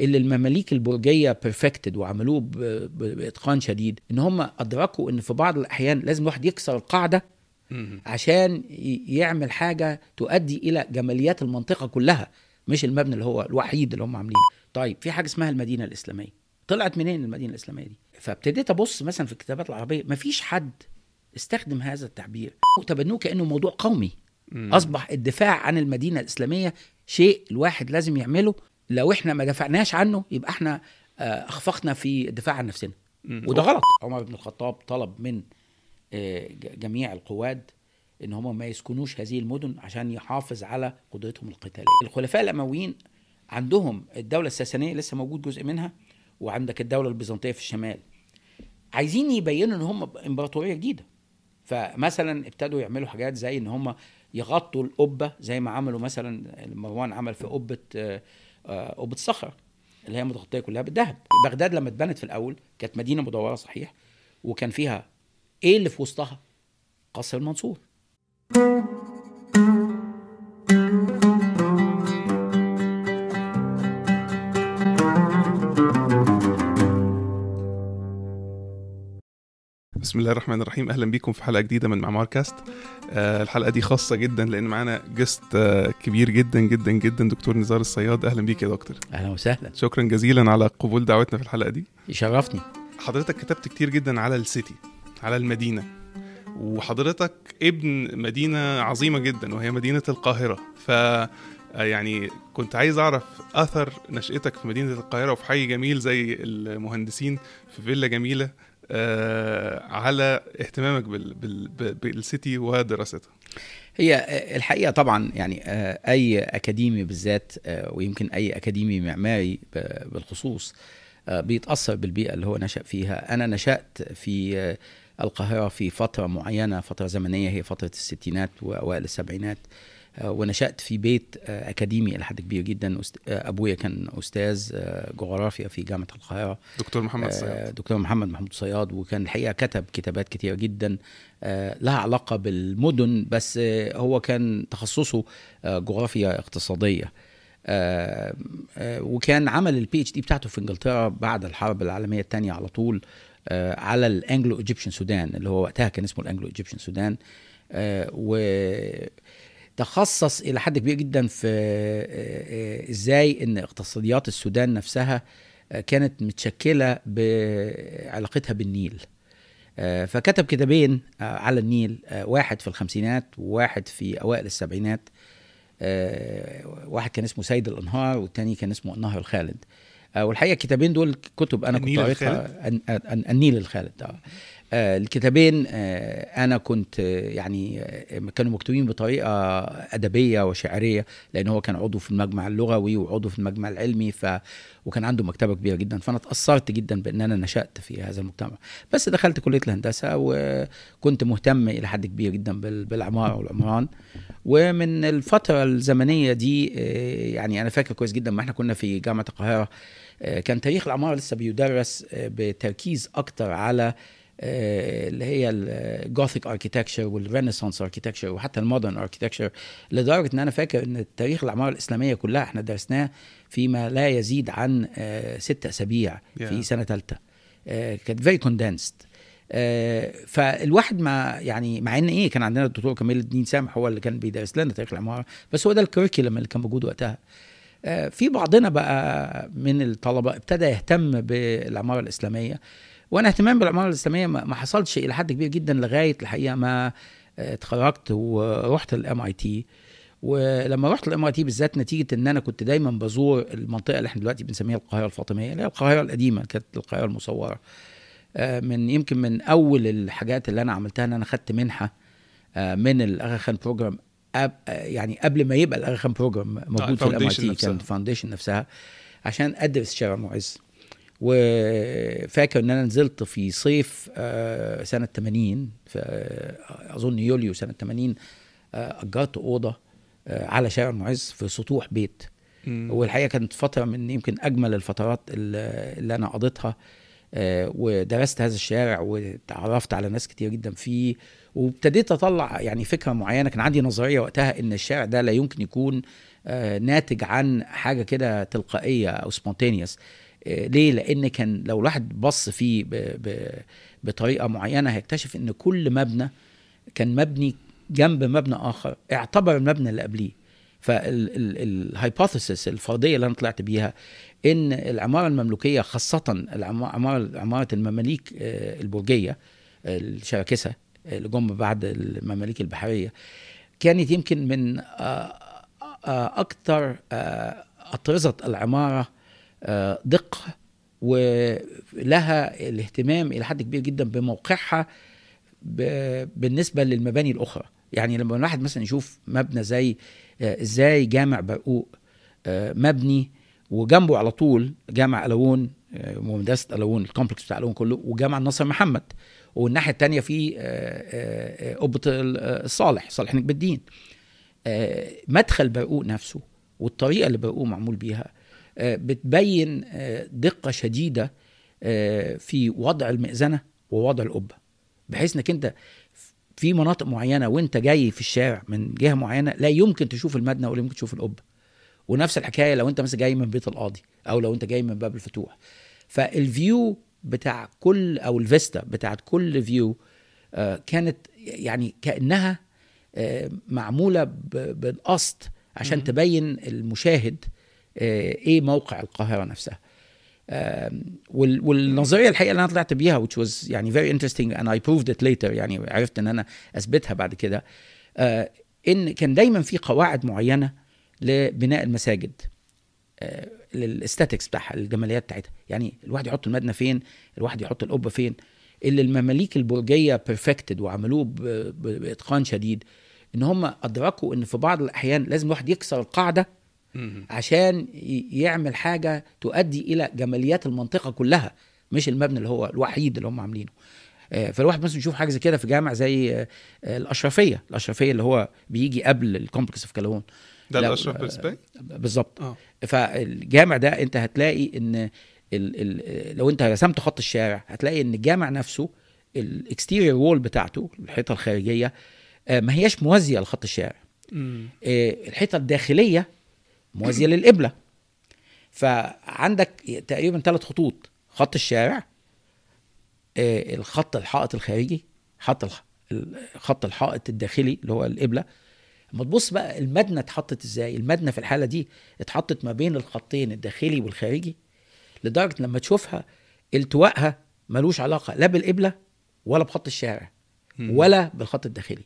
اللي المماليك البرجيه بيرفكتد وعملوه بإتقان شديد إن هم أدركوا إن في بعض الأحيان لازم الواحد يكسر القاعدة. عشان يعمل حاجة تؤدي إلى جماليات المنطقة كلها مش المبنى اللي هو الوحيد اللي هم عاملينه. طيب في حاجة اسمها المدينة الإسلامية. طلعت منين المدينة الإسلامية دي؟ فابتديت أبص مثلا في الكتابات العربية مفيش حد استخدم هذا التعبير. وتبنوه كأنه موضوع قومي. مم. أصبح الدفاع عن المدينة الإسلامية شيء الواحد لازم يعمله. لو إحنا ما دفعناش عنه يبقى إحنا آه، أخفقنا في الدفاع عن نفسنا. مم. وده غلط. عمر بن الخطاب طلب من آه، جميع القواد إن هم ما يسكنوش هذه المدن عشان يحافظ على قدرتهم القتالية. الخلفاء الأمويين عندهم الدولة الساسانية لسه موجود جزء منها وعندك الدولة البيزنطية في الشمال. عايزين يبينوا إن هم إمبراطورية جديدة. فمثلا ابتدوا يعملوا حاجات زي إن هم يغطوا القبة زي ما عملوا مثلا مروان عمل في قبة آه، قبة صخرة اللي هي متغطيه كلها بالذهب. بغداد لما اتبنت في الأول كانت مدينة مدورة صحيح وكان فيها إيه اللي في وسطها؟ قصر المنصور. بسم الله الرحمن الرحيم. أهلا بيكم في حلقة جديدة من معمار كاست. آه الحلقة دي خاصة جدا لأن معانا جست آه كبير جدا جدا جدا دكتور نزار الصياد. أهلا بيك يا دكتور. أهلا وسهلا. شكرا جزيلا على قبول دعوتنا في الحلقة دي. يشرفني. حضرتك كتبت كتير جدا على السيتي على المدينة. وحضرتك ابن مدينة عظيمة جدا وهي مدينة القاهرة. ف آه، يعني كنت عايز أعرف أثر نشأتك في مدينة القاهرة وفي حي جميل زي المهندسين في فيلا جميلة على اهتمامك بال بال بال- بالسيتي ودراستها. هي آه، الحقيقة طبعا يعني آه، أي أكاديمي بالذات آه، ويمكن أي أكاديمي معماري بالخصوص آه، بيتأثر بالبيئة اللي هو نشأ فيها. أنا نشأت في آه، القاهرة في فترة معينة فترة زمنية هي فترة الستينات وأوائل السبعينات. آه، ونشأت في بيت آه، أكاديمي إلى حد كبير جدا. آه، أبويا كان أستاذ آه، جغرافيا في جامعة القاهرة. دكتور محمد الصياد دكتور محمد محمود صياد. وكان الحقيقة كتب كتابات كتيرة جدا لها علاقة بالمدن بس هو كان تخصصه جغرافيا اقتصادية. آه، وكان عمل ال PhD بتاعته في إنجلترا بعد الحرب العالمية الثانية على طول على ال Anglo-Egyptian Sudan اللي هو وقتها كان اسمه ال Anglo-Egyptian Sudan و تخصص إلى حد كبير جدا في آه، آه، إزاي إن اقتصاديات السودان نفسها آه، كانت متشكلة بعلاقتها بالنيل. فكتب كتابين على النيل واحد في الخمسينات وواحد في أوائل السبعينات واحد كان اسمه سيد الأنهار والتاني كان اسمه النهر الخالد. والحقيقة الكتابين دول كتب أنا كنت قريتها. الن- الن- النيل الخالد الكتابين آه، أنا كنت آه، يعني آه، كانوا مكتوبين بطريقة أدبية وشعرية لأن هو كان عضو في المجمع اللغوي وعضو في المجمع العلمي ف وكان عنده مكتبة كبيرة جدا فأنا اتأثرت جدا بأن أنا نشأت في هذا المجتمع. بس دخلت كلية الهندسة وكنت مهتم إلى حد كبير جدا بال- بالعمارة والعمران. ومن الفترة الزمنية دي آه، يعني أنا فاكر كويس جدا ما إحنا كنا في جامعة القاهرة آه، كان تاريخ العمارة لسه بيدرس آه، بتركيز أكتر على آه، اللي هي ال Gothic architecture وال Renaissance architecture وحتى ال modern architecture لدرجة إن أنا فاكر إن تاريخ العماره الإسلامية كلها إحنا درسناه فيما لا يزيد عن آه، ست أسابيع Yeah. في سنه ثالثه كانت very condensed فالواحد ما يعني مع إن إيه كان عندنا الدكتور كمال الدين سامح هو اللي كان بيدرس لنا تاريخ العماره بس هو ده ال curriculum اللي كان موجود وقتها. آه، في بعضنا بقى من الطلبة ابتدى يهتم بالعماره الإسلامية. وأنا اهتمام بالعماره الاسلاميه ما حصلش إلى حد كبير جدا لغاية الحقيقة ما آه، اتخرجت ورحت ال MIT ولما رحت ال MIT بالذات نتيجة إن أنا كنت دايما بزور المنطقة اللي إحنا دلوقتي بنسميها القاهرة الفاطمية اللي هي القاهرة القديمة كانت القاهرة المسورة. آه، من يمكن من أول الحاجات اللي أنا عملتها إن أنا خدت منحة آه، من الاغا خان program يعني قبل ما يبقى الاغا خان program موجود في ال MIT نفسها. كان ال foundation نفسها عشان أدرس شارع المعز. وفاكر إن أنا نزلت في صيف آه، سنة 80 في آه، أظن يوليو سنة 80 آه، أجرت أوضة على شارع معز في سطوح بيت. والحقيقة كانت فترة من يمكن أجمل الفترات اللي أنا قضيتها ودرست هذا الشارع وتعرفت على ناس كتير جدا فيه وابتديت أطلع يعني فكرة معينة. كان عندي نظرية وقتها إن الشارع ده لا يمكن يكون ناتج عن حاجة كده تلقائية أو سبونتينيوس ليه لأن كان لو الواحد بص فيه. بطريقة معينة هيكتشف إن كل مبنى كان مبني جنب مبنى آخر اعتبر المبنى اللي قبليه فالهايبوثيسيس الفرضيه اللي أنا طلعت بيها إن العمارة المملوكية خاصة العماره عماره المماليك آه، البرجية الشراكسة اللي جم بعد المماليك البحرية كانت يمكن من آه، آه، أكثر اطرزه العمارة دقة ولها الاهتمام إلى حد كبير جدا بموقعها بالنسبة للمباني الأخرى. يعني لما الواحد مثلا يشوف مبنى زي آه، إزاي جامع برقوق آه، مبني وجنبه على طول جامع الوون آه، ومدرسة الوون الكومبلكس بتاع الوون كله وجامع الناصر محمد. والناحية الثانية في قبة الصالح صالح نجم الدين. مدخل برقوق نفسه والطريقة اللي برقوق معمول بيها بتبين دقة شديدة في وضع المئذنة ووضع القبة. بحيث إنك أنت في مناطق معينة وأنت جاي في الشارع من جهة معينة لا يمكن تشوف المبنى ولا يمكن تشوف القبة. ونفس الحكاية لو أنت مثلا جاي من بيت القاضي أو لو أنت جاي من باب الفتوح. فال view بتاع كل أو ال vista بتاعت كل view آه كانت يعني كأنها آه معمولة بالقصد عشان تبين المشاهد آه إيه موقع القاهرة نفسها. والنظرية الحقيقة اللي أنا طلعت بيها which was يعني very interesting and I proved it later يعني عرفت إن أنا أثبتها بعد كده آه، إن كان دايما في قواعد معينة لبناء المساجد آه، للاستاتكس بتاعها الجماليات بتاعتها. يعني الواحد يحط المبنى فين الواحد يحط القبة فين اللي المماليك البرجية perfected وعملوه بإتقان شديد إن هم أدركوا إن في بعض الأحيان لازم الواحد يكسر القاعدة عشان يعمل حاجة تؤدي إلى جماليات المنطقة كلها مش المبنى اللي هو الوحيد اللي هم عاملينه. آه، فالواحد مثلا يشوف حاجة زي كده في جامع زي آه، الأشرفية. الأشرفية اللي هو بيجي قبل ال complex في قلاوون ده الأشرف بالنسبة بالظبط. آه. فالجامع ده أنت هتلاقي إن ال ال لو أنت رسمت خط الشارع هتلاقي إن الجامع نفسه ال exterior wall بتاعته الحيطة الخارجية ما هياش موازية لخط الشارع. الحيطة الداخلية موازية للقبلة. فعندك تقريبا ثلاث خطوط. خط الشارع آه، الخط الحائط الخارجي خط خط الحائط الداخلي اللي هو القبلة. اما تبص بقى المبنى اتحطت إزاي المبنى في الحالة دي اتحطت ما بين الخطين الداخلي والخارجي لدرجة لما تشوفها التوائها ملوش علاقة لا بالقبلة ولا بخط الشارع ولا بالخط الداخلي.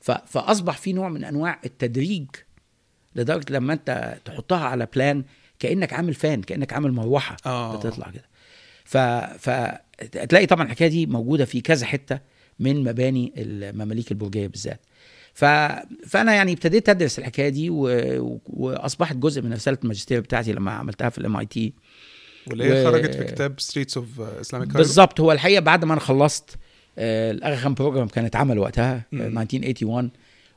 فأصبح في نوع من أنواع التدريج لدرجة لما انت تحطها على بلان كأنك عامل فان كأنك عامل مروحه آه. بتطلع كده. ف فتلاقي طبعا الحكاية دي موجودة في كذا حتة من مباني المماليك البرجيه بالذات. ف... فأنا يعني ابتديت أدرس الحكاية دي و... وأصبحت جزء من رسالة الماجستير بتاعتي لما عملتها في ال MIT. واللي هي و... خرجت في كتاب Streets of Islamic بالظبط. هو الحقيقة بعد ما أنا خلصت آه الاغا program كانت عمل وقتها آه 1981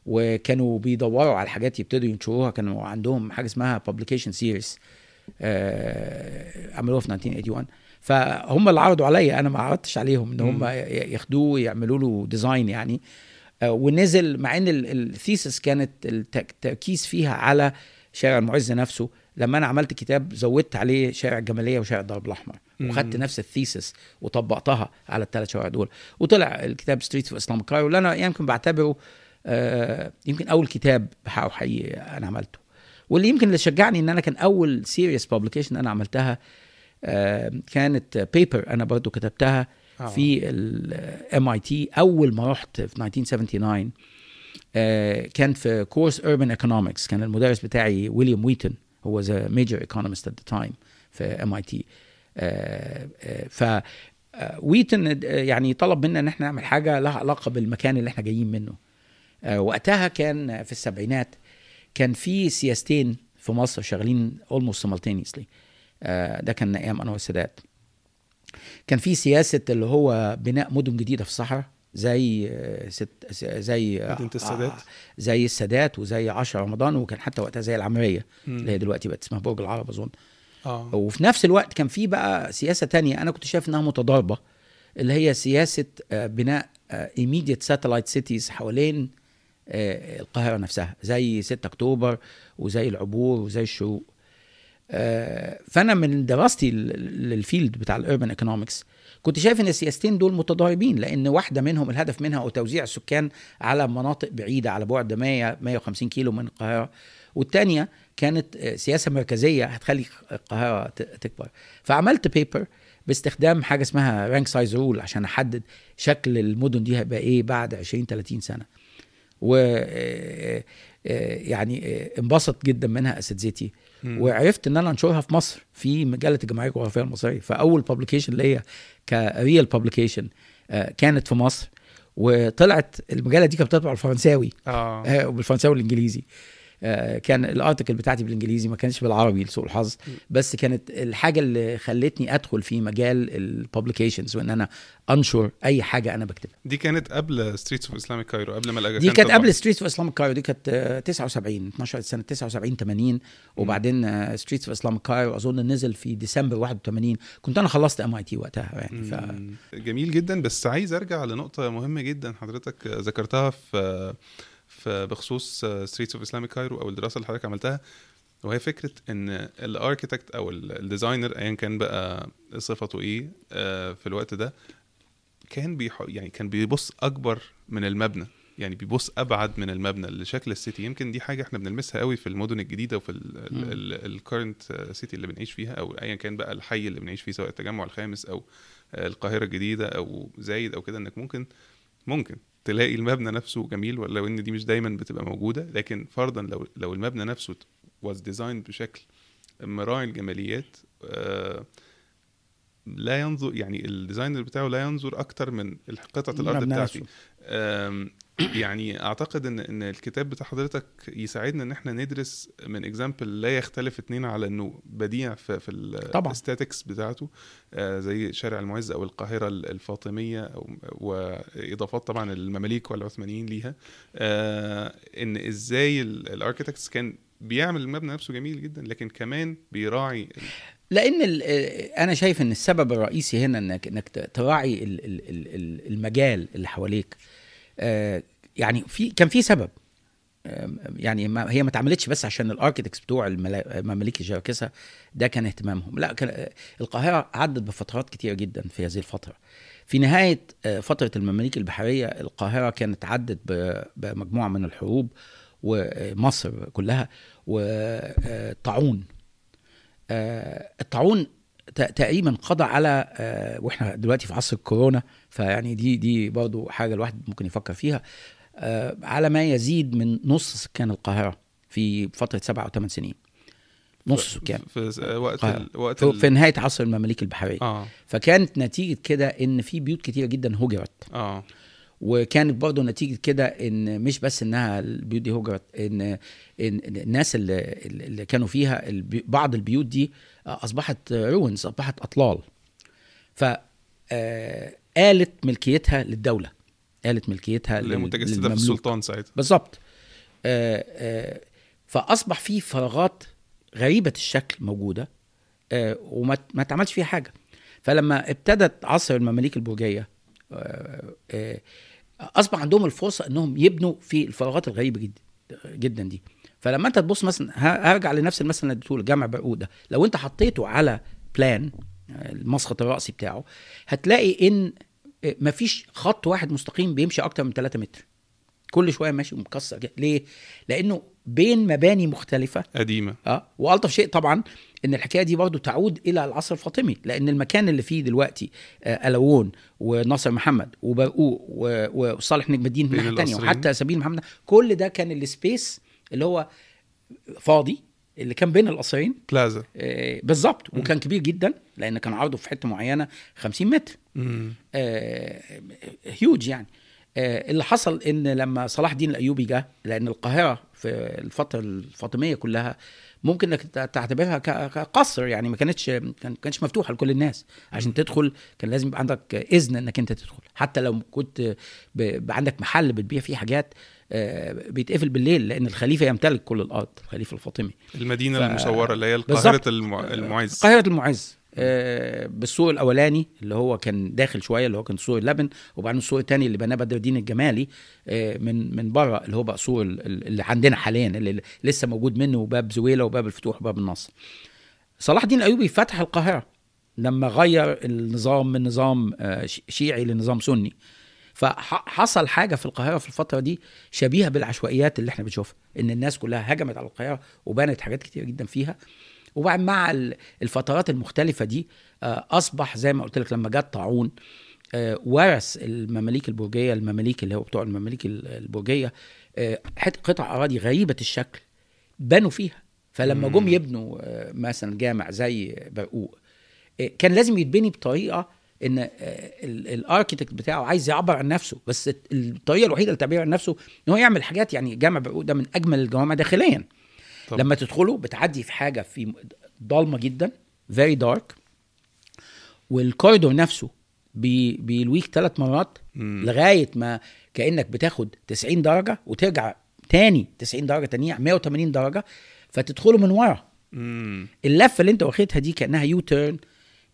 وكانوا بيدوروا على حاجات يبتدوا ينشروها. كانوا عندهم حاجة اسمها publication series عملوها في 1981 فهم اللي عرضوا عليا أنا ما عرضتش عليهم إن هم ياخدوه ويعملوا له design يعني. آه، ونزل مع إن ال thesis كانت التركيز فيها على شارع المعز نفسه. لما أنا عملت كتاب زودت عليه شارع الجمالية وشارع الدرب الأحمر. وخدت نفس ال thesis وطبقتها على الثلاث شوارع دول. وطلع الكتاب Streets of Islamic Cairo اللي أنا يمكن بعتبره آه، يمكن أول كتاب بحقه حقيقي أنا عملته. واللي يمكن اللي شجعني إن أنا كان أول serious publication أنا عملتها آه، كانت paper أنا برضو كتبتها آه. في ال MIT أول ما رحت في 1979 كان في كورس urban economics كان المدرس بتاعي ويليام ويتن هو the major economist at the time في MIT ف ويتن يعني طلب منا إن إحنا نعمل حاجة لها علاقة بالمكان اللي إحنا جايين منه. آه، وقتها كان في السبعينات كان في سياستين في مصر شغالين almost simultaneously. آه، ده كان أيام أنور السادات. كان في سياسة اللي هو بناء مدن جديدة في الصحراء زي آه، ست زي مدينة السادات. زي السادات وزي 10 رمضان وكان حتى وقتها زي العمرية اللي هي دلوقتي بقت اسمها برج العرب أظن. آه. وفي نفس الوقت كان في بقى سياسة تانية أنا كنت شايف إنها متضاربة اللي هي سياسة بناء immediate satellite cities حوالين آه، القاهرة نفسها زي 6 أكتوبر وزي العبور وزي الشروق. آه، فأنا من دراستي لل- لل field بتاع ال urban economics كنت شايف إن السياستين دول متضاربين لأن واحدة منهم الهدف منها هو توزيع السكان على مناطق بعيدة على بعد 100 150 كيلو من القاهرة. والثانيه كانت آه، سياسة مركزية هتخلي القاهرة تكبر. فعملت paper باستخدام حاجة اسمها rank size rule عشان أحدد شكل المدن دي هيبقى إيه بعد 20 30 سنة. و آه، آه، يعني آه، انبسط جدا منها اساتذتي. وعرفت إن أنا أنشرها في مصر في مجلة الجمعية الجغرافية المصرية. فأول publication ليا ك real publication كانت في مصر. وطلعت المجلة دي كانت بتطبع بالفرنساوي. آه. وبالفرنساوي والإنجليزي. آه، كان ال article بتاعتي بالإنجليزي ما كانش بالعربي لسوء الحظ. بس كانت الحاجة اللي خلتني أدخل في مجال ال publications وإن أنا أنشر أي حاجة أنا بكتبها. دي كانت قبل Streets of Islamic Cairo قبل ما الاغا دي كانت قبل Streets of Islamic Cairo دي كانت آه، 79 12 سنة 79 80 وبعدين Streets of Islamic Cairo أظن نزل في ديسمبر 81 كنت أنا خلصت MIT وقتها يعني ف. جميل جدا. بس عايز أرجع لنقطة مهمة جدا حضرتك ذكرتها في في بخصوص Streets of Islamic Cairo أو الدراسة اللي حضرتك عملتها وهي فكرة إن ال architect أو ال designer ايا كان بقى صفته إيه آه، في الوقت ده كان بيح... يعني كان بيبص أكبر من المبنى يعني بيبص أبعد من المبنى لشكل ال city يمكن دي حاجة إحنا بنلمسها قوي في المدن الجديدة وفي. ال current city اللي بنعيش فيها أو ايا كان بقى الحي اللي بنعيش فيه سواء التجمع الخامس أو آه، القاهرة الجديدة أو زايد أو كده إنك ممكن ممكن تلاقي المبنى نفسه جميل ولو ان دي مش دايما بتبقى موجودة لكن فرضا لو لو المبنى نفسه was designed بشكل مراعي الجماليات آه، لا ينظر يعني ال designer بتاعه لا ينظر أكتر من قطعة الأرض بتاعتي. يعني أعتقد إن إن الكتاب بتاع حضرتك يساعدنا إن إحنا ندرس من example لا يختلف اتنين على انه بديع في في. ال aesthetics بتاعته آه، زي شارع المعز أو القاهرة الفاطمية وإضافات طبعا المماليك والعثمانيين ليها. آه، إن إزاي الاركيتكتس كان بيعمل المبنى نفسه جميل جدا لكن كمان بيراعي لأن آه، أنا شايف إن السبب الرئيسي هنا انك إنك تراعي ال- ال- ال- ال- المجال اللي حواليك. آه، يعني في كان في سبب. يعني ما هي ما اتعملتش بس عشان الأركيتكتس بتوع مماليك الجراكسه ده كان اهتمامهم. لا كان آه، القاهرة عدت بفترات كتيره جدا في هذه الفترة. في نهاية فترة المماليك البحرية القاهرة كانت عدت بمجموعة من الحروب ومصر كلها والطاعون الطاعون ت- تقريبا قضى على آه، وإحنا دلوقتي في عصر الكورونا فيعني دي دي برضو حاجة الواحد ممكن يفكر فيها آه، على ما يزيد من نص سكان القاهرة في فترة سبع أو ثمان سنين. نص سكان في وقت. ال... وقت في, ال... في نهاية عصر المماليك البحرية. آه. فكانت نتيجة كده إن في بيوت كتيرة جدا هجرت. آه. وكانت برضه نتيجة كده إن مش بس إنها البيوت دي هجرت إن إن إن الناس اللي, اللي كانوا فيها البي بعض البيوت دي أصبحت ruins أصبحت أطلال. ف آه، آلت ملكيتها للدولة آلت ملكيتها اللي هي لل- متجسدة في. السلطان ساعتها. بالظبط. آه، آه، فأصبح في فراغات غريبة الشكل موجودة وما ما اتعملش فيها حاجة. فلما ابتدت عصر المماليك البرجية أصبح عندهم الفرصة إنهم يبنوا في الفراغات الغريبة جدا جدا دي. فلما أنت تبص مثلا هرجع لنفس المثل اللي لك، جامع برقوده لو أنت حطيته على بلان المسقط الرأسي بتاعه هتلاقي إن آه، مفيش خط واحد مستقيم بيمشي أكتر من 3 متر. كل شوية ماشي ومكسر. كده. ليه؟ لأنه بين مباني مختلفة. قديمة. آه وألطف شيء طبعا إن الحكاية دي برضو تعود إلى العصر الفاطمي لأن المكان اللي فيه دلوقتي آه ألوون وناصر محمد وبرقوق وصالح نجم الدين من الناحيه الثانية. وحتى سبيل محمد كل ده كان السبيس اللي هو فاضي اللي كان بين القصرين. بلازا. آه بالظبط. وكان كبير جدا لأن كان عرضه في حتة معينة 50 متر. مم. هيوج يعني. آه، اللي حصل إن لما صلاح الدين الأيوبي جه لأن القاهرة في الفترة الفاطمية كلها ممكن إنك تع- تعتبرها كقصر يعني ما كانتش كان كانتش مفتوحة لكل الناس. عشان تدخل كان لازم يبقى عندك إذن إنك أنت تدخل. حتى لو كنت عندك محل بتبيع فيه حاجات آه، بيتقفل بالليل لأن الخليفة يمتلك كل الأرض الخليفه الفاطمي. المدينة ف- المصورة اللي هي. القاهرة المع... المعز. قاهره المعز. آه، بالسور الأولاني اللي هو كان داخل شوية اللي هو كان سور اللبن وبعدين السور الثاني اللي بناه بدر الدين الجمالي آه، من من بره اللي هو بقى ال- اللي عندنا حاليا اللي لسه موجود منه باب زويلة وباب الفتوح وباب النصر. صلاح الدين الأيوبي فتح القاهرة لما غير النظام من نظام آه، شيعي لنظام سني. فحصل حاجة في القاهرة في الفترة دي شبيهة بالعشوائيات اللي إحنا بنشوفها إن الناس كلها هجمت على القاهرة وبنت حاجات كتير جدا فيها. وبعد مع ال- الفترات المختلفة دي آه، أصبح زي ما قلت لك لما جت طاعون آه، ورث المماليك البرجية المماليك اللي هو بتوع المماليك ال- البرجية آه، قطع أراضي غريبة الشكل بنوا فيها. فلما جم يبنوا مثلا جامع زي برقوق كان لازم يتبني بطريقة إن ال- ال architect بتاعه عايز يعبر عن نفسه. بس الطريقة الوحيدة للتعبير عن نفسه إن هو يعمل حاجات يعني جامع برقوق ده من أجمل الجوامع داخليا. طب. لما تدخله بتعدي في حاجة في ضلمة جدا very dark والكوريدور نفسه بي بيلويك ثلاث مرات مم. لغاية ما كأنك بتاخد 90 درجة وترجع تاني 90 درجة تانية 180 درجة فتدخله من ورا. اللفة اللي انت واخدها دي كأنها U-turn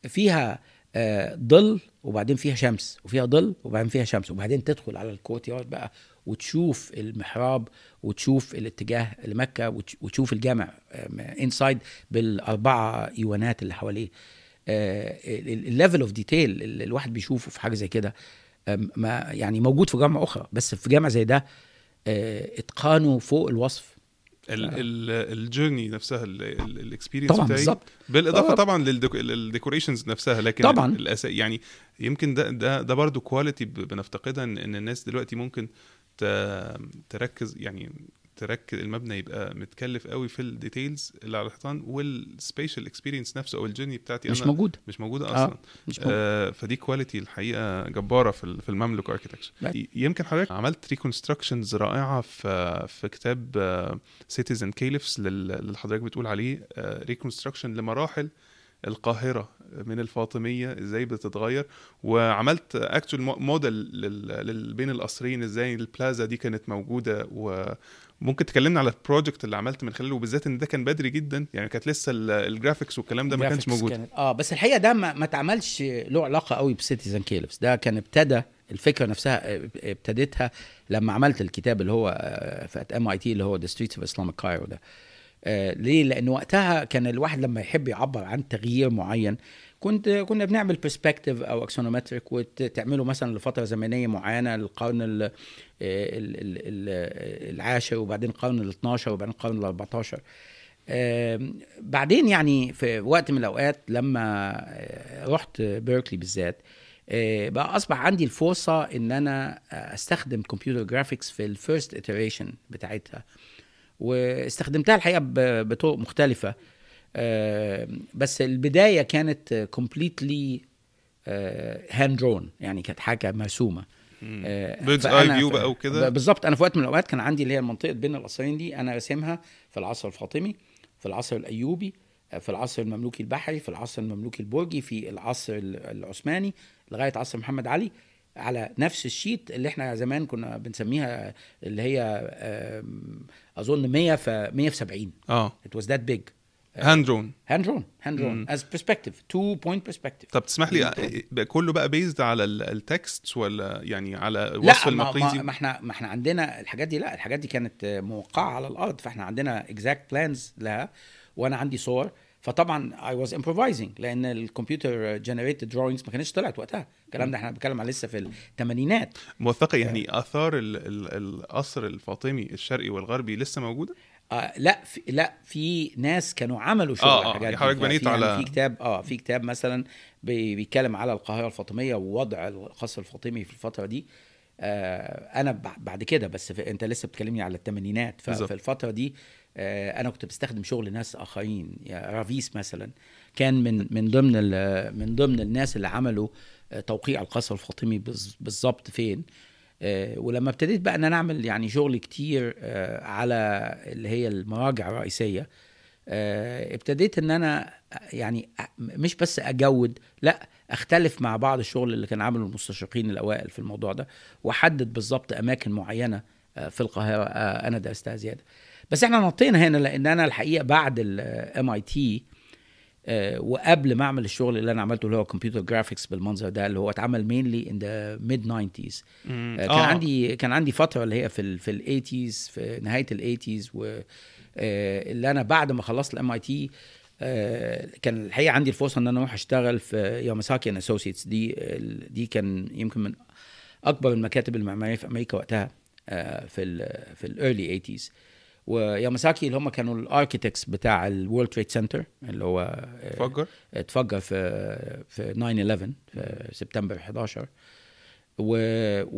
فيها آه، ظل وبعدين فيها شمس وفيها ظل وبعدين فيها شمس وبعدين تدخل على ال courtyard بقى وتشوف المحراب وتشوف الاتجاه لمكة وتش- وتشوف الجامع inside بالأربعة إيوانات اللي حواليه ال level of detail اللي الواحد بيشوفه في حاجة زي كده ما يعني موجود في جامعة أخرى بس في جامع زي ده آه، اتقانه فوق الوصف ال- ال- الـ journey نفسها ال experience طبعا بالظبط بالإضافة آه. طبعا لل decorations نفسها لكن طبعاً. الأس... يعني يمكن ده ده ده برضه quality بنفتقدها إن الناس دلوقتي ممكن. تركز يعني تركز المبنى يبقى متكلف قوي في ال details اللي على الحيطان وال spatial experience نفسه أو ال journey بتاعتي مش أنا موجود. مش موجوده آه، أصلا. مش موجود. آه فدي quality الحقيقة جبارة في في ال Mamluk architecture Right. يمكن حضرتك عملت reconstructions رائعة في في كتاب citizen كيلفز اللي حضرتك بتقول عليه reconstruction لمراحل القاهرة من الفاطمية إزاي بتتغير؟ وعملت actual model بين القصرين إزاي البلازا دي كانت موجودة وممكن تكلمنا على ال project اللي عملت من خلاله وبالذات إن ده كان بدري جدا يعني كانت لسه ال- graphics والكلام ده ما كانش موجود. كانت آه بس الحقيقة ده ما, ما اتعملش له علاقة قوي ب citizen كيلفز ده كان ابتدى الفكرة نفسها ابتديتها لما عملت الكتاب اللي هو آه، في MIT اللي هو The Streets of Islamic Cairo ده. آه ليه؟ لأن وقتها كان الواحد لما يحب يعبر عن تغيير معين كنت كنا بنعمل perspective أو اكسونومتريك وتعمله مثلا لفترة زمنية معينة للقرن ال ال العاشر وبعدين القرن ال 12 وبعدين القرن ال 14 آم، بعدين يعني في وقت من الأوقات لما آه، رحت Berkeley بالذات آه، بقى أصبح عندي الفرصة إن أنا أستخدم computer graphics في ال first iteration بتاعتها واستخدمتها الحقيقة بطرق مختلفة. آه، بس البداية كانت completely hand drawn يعني كانت حاجة مرسومة. bird's eye view بقى وكده؟ بالظبط. أنا في وقت من الأوقات كان عندي اللي هي منطقه بين القصرين دي أنا راسمها في العصر الفاطمي في العصر الأيوبي في العصر المملوكي البحري في العصر المملوكي البرجي في العصر ال- العثماني لغاية عصر محمد علي. على نفس ال sheet اللي إحنا زمان كنا بنسميها اللي هي أظن 100 في 100 في 70 آه. It was that big. Hand drawn hand drawn. Hand drawn. مم. as perspective. Two point perspective. طب تسمح لي. بقى كله بقى بيزد على ال text ولا يعني على لا الوصف ما, ما, المقريزي ما إحنا ما إحنا عندنا الحاجات دي لا الحاجات دي كانت موقعة على الأرض فاحنا عندنا exact plans لها. وأنا عندي صور. فطبعا I was improvising لأن الكمبيوتر generated drawings ما كانتش طلعت وقتها. الكلام ده إحنا بنتكلم على لسه في الثمانينات. موثقة يعني آثار ال- ال- القصر الفاطمي الشرقي والغربي لسه موجودة؟ آه لا في لا في ناس كانوا عملوا شغل آه، على آه، دي. حضرتك بنيت يعني على- في كتاب آه في كتاب مثلا بي- بيتكلم على القاهرة الفاطمية ووضع القصر الفاطمي في الفترة دي. آه أنا بع- بعد كده بس أنت لسه بتكلمني على الثمانينات. ففي الفترة دي آه أنا كنت بستخدم شغل ناس آخرين يعني رافيس مثلا كان من من ضمن من ضمن الناس اللي عملوا آه، توقيع القصر الفاطمي بالظبط فين. آه، ولما ابتديت بقى إن أنا أعمل يعني شغل كتير آه، على اللي هي المراجع الرئيسية آه، ابتديت إن أنا يعني مش بس أجود لأ أختلف مع بعض الشغل اللي كان عامله المستشرقين الأوائل في الموضوع ده وأحدد بالظبط أماكن معينة آه، في القاهرة آه، أنا درستها زيادة. بس إحنا نطينا هنا لأن أنا الحقيقة بعد ال MIT آه، وقبل ما أعمل الشغل اللي أنا عملته اللي هو computer graphics بالمنظر ده اللي هو اتعمل mainly in the mid 90s مم. كان آه. عندي كان عندي فترة اللي هي في ال في ال eighties في نهاية ال eighties و آه، اللي أنا بعد ما خلصت ال MIT كان الحقيقة عندي الفرصة إن أنا أروح أشتغل في Yamasaki and Associates دي دي كان يمكن من أكبر المكاتب المعمارية في أمريكا وقتها آه، في ال في ال early 80s و Yamasaki اللي هم كانوا ال architects بتاع ال World Trade Center اللي هو آه، فجر اتفجر في في 9 11 في سبتمبر 11 و...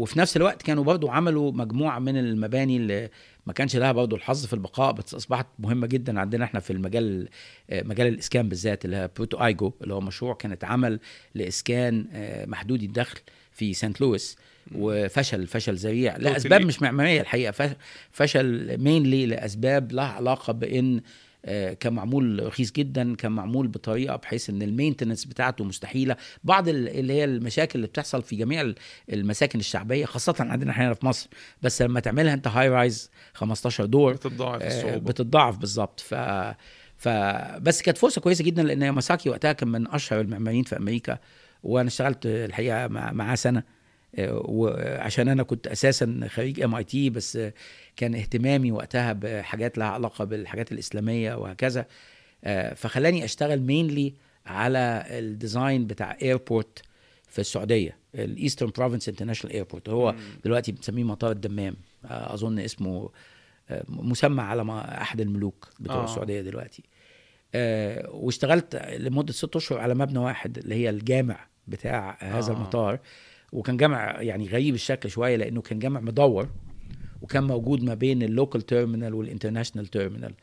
وفي نفس الوقت كانوا برضو عملوا مجموعة من المباني اللي ما كانش لها برضو الحظ في البقاء بس أصبحت مهمة جدا عندنا إحنا في المجال آه، مجال الإسكان بالذات اللي هي Pruitt-Igoe اللي هو مشروع كان اتعمل لإسكان آه، محدودي الدخل في سانت لويس. وفشل فشل ذريع. لأسباب. مش معمارية الحقيقة فشل mainly لأسباب لها علاقة بإن آه، كان معمول رخيص جدا كان معمول بطريقة بحيث إن ال maintenance بتاعته مستحيلة. بعض ال- اللي هي المشاكل اللي بتحصل في جميع ال- المساكن الشعبية خاصة عندنا إحنا في مصر. بس لما تعملها أنت high rise 15 دور بتتضاعف آه، الصعوبة. بتتضاعف بالظبط ف ف بس كانت فرصة كويسة جدا لأن Yamasaki وقتها كان من أشهر المعماريين في أمريكا. وأنا اشتغلت الحقيقة مع معاه سنة. وعشان أنا كنت أساسا خريج MIT بس آه، كان اهتمامي وقتها بحاجات لها علاقة بالحاجات الإسلامية وهكذا آه، فخلاني أشتغل mainly على ال design بتاع airport في السعودية ال Eastern Province International Airport هو دلوقتي بنسميه مطار الدمام آه، أظن اسمه آه، مسمى على ما أحد الملوك بتوع آه. آه. السعودية دلوقتي آه واشتغلت لمدة ست أشهر على مبنى واحد اللي هي الجامع بتاع هذا آه. آه. المطار وكان جامع يعني غريب الشكل شوية لأنه كان جامع مدور وكان موجود ما بين ال local terminal وال international terminal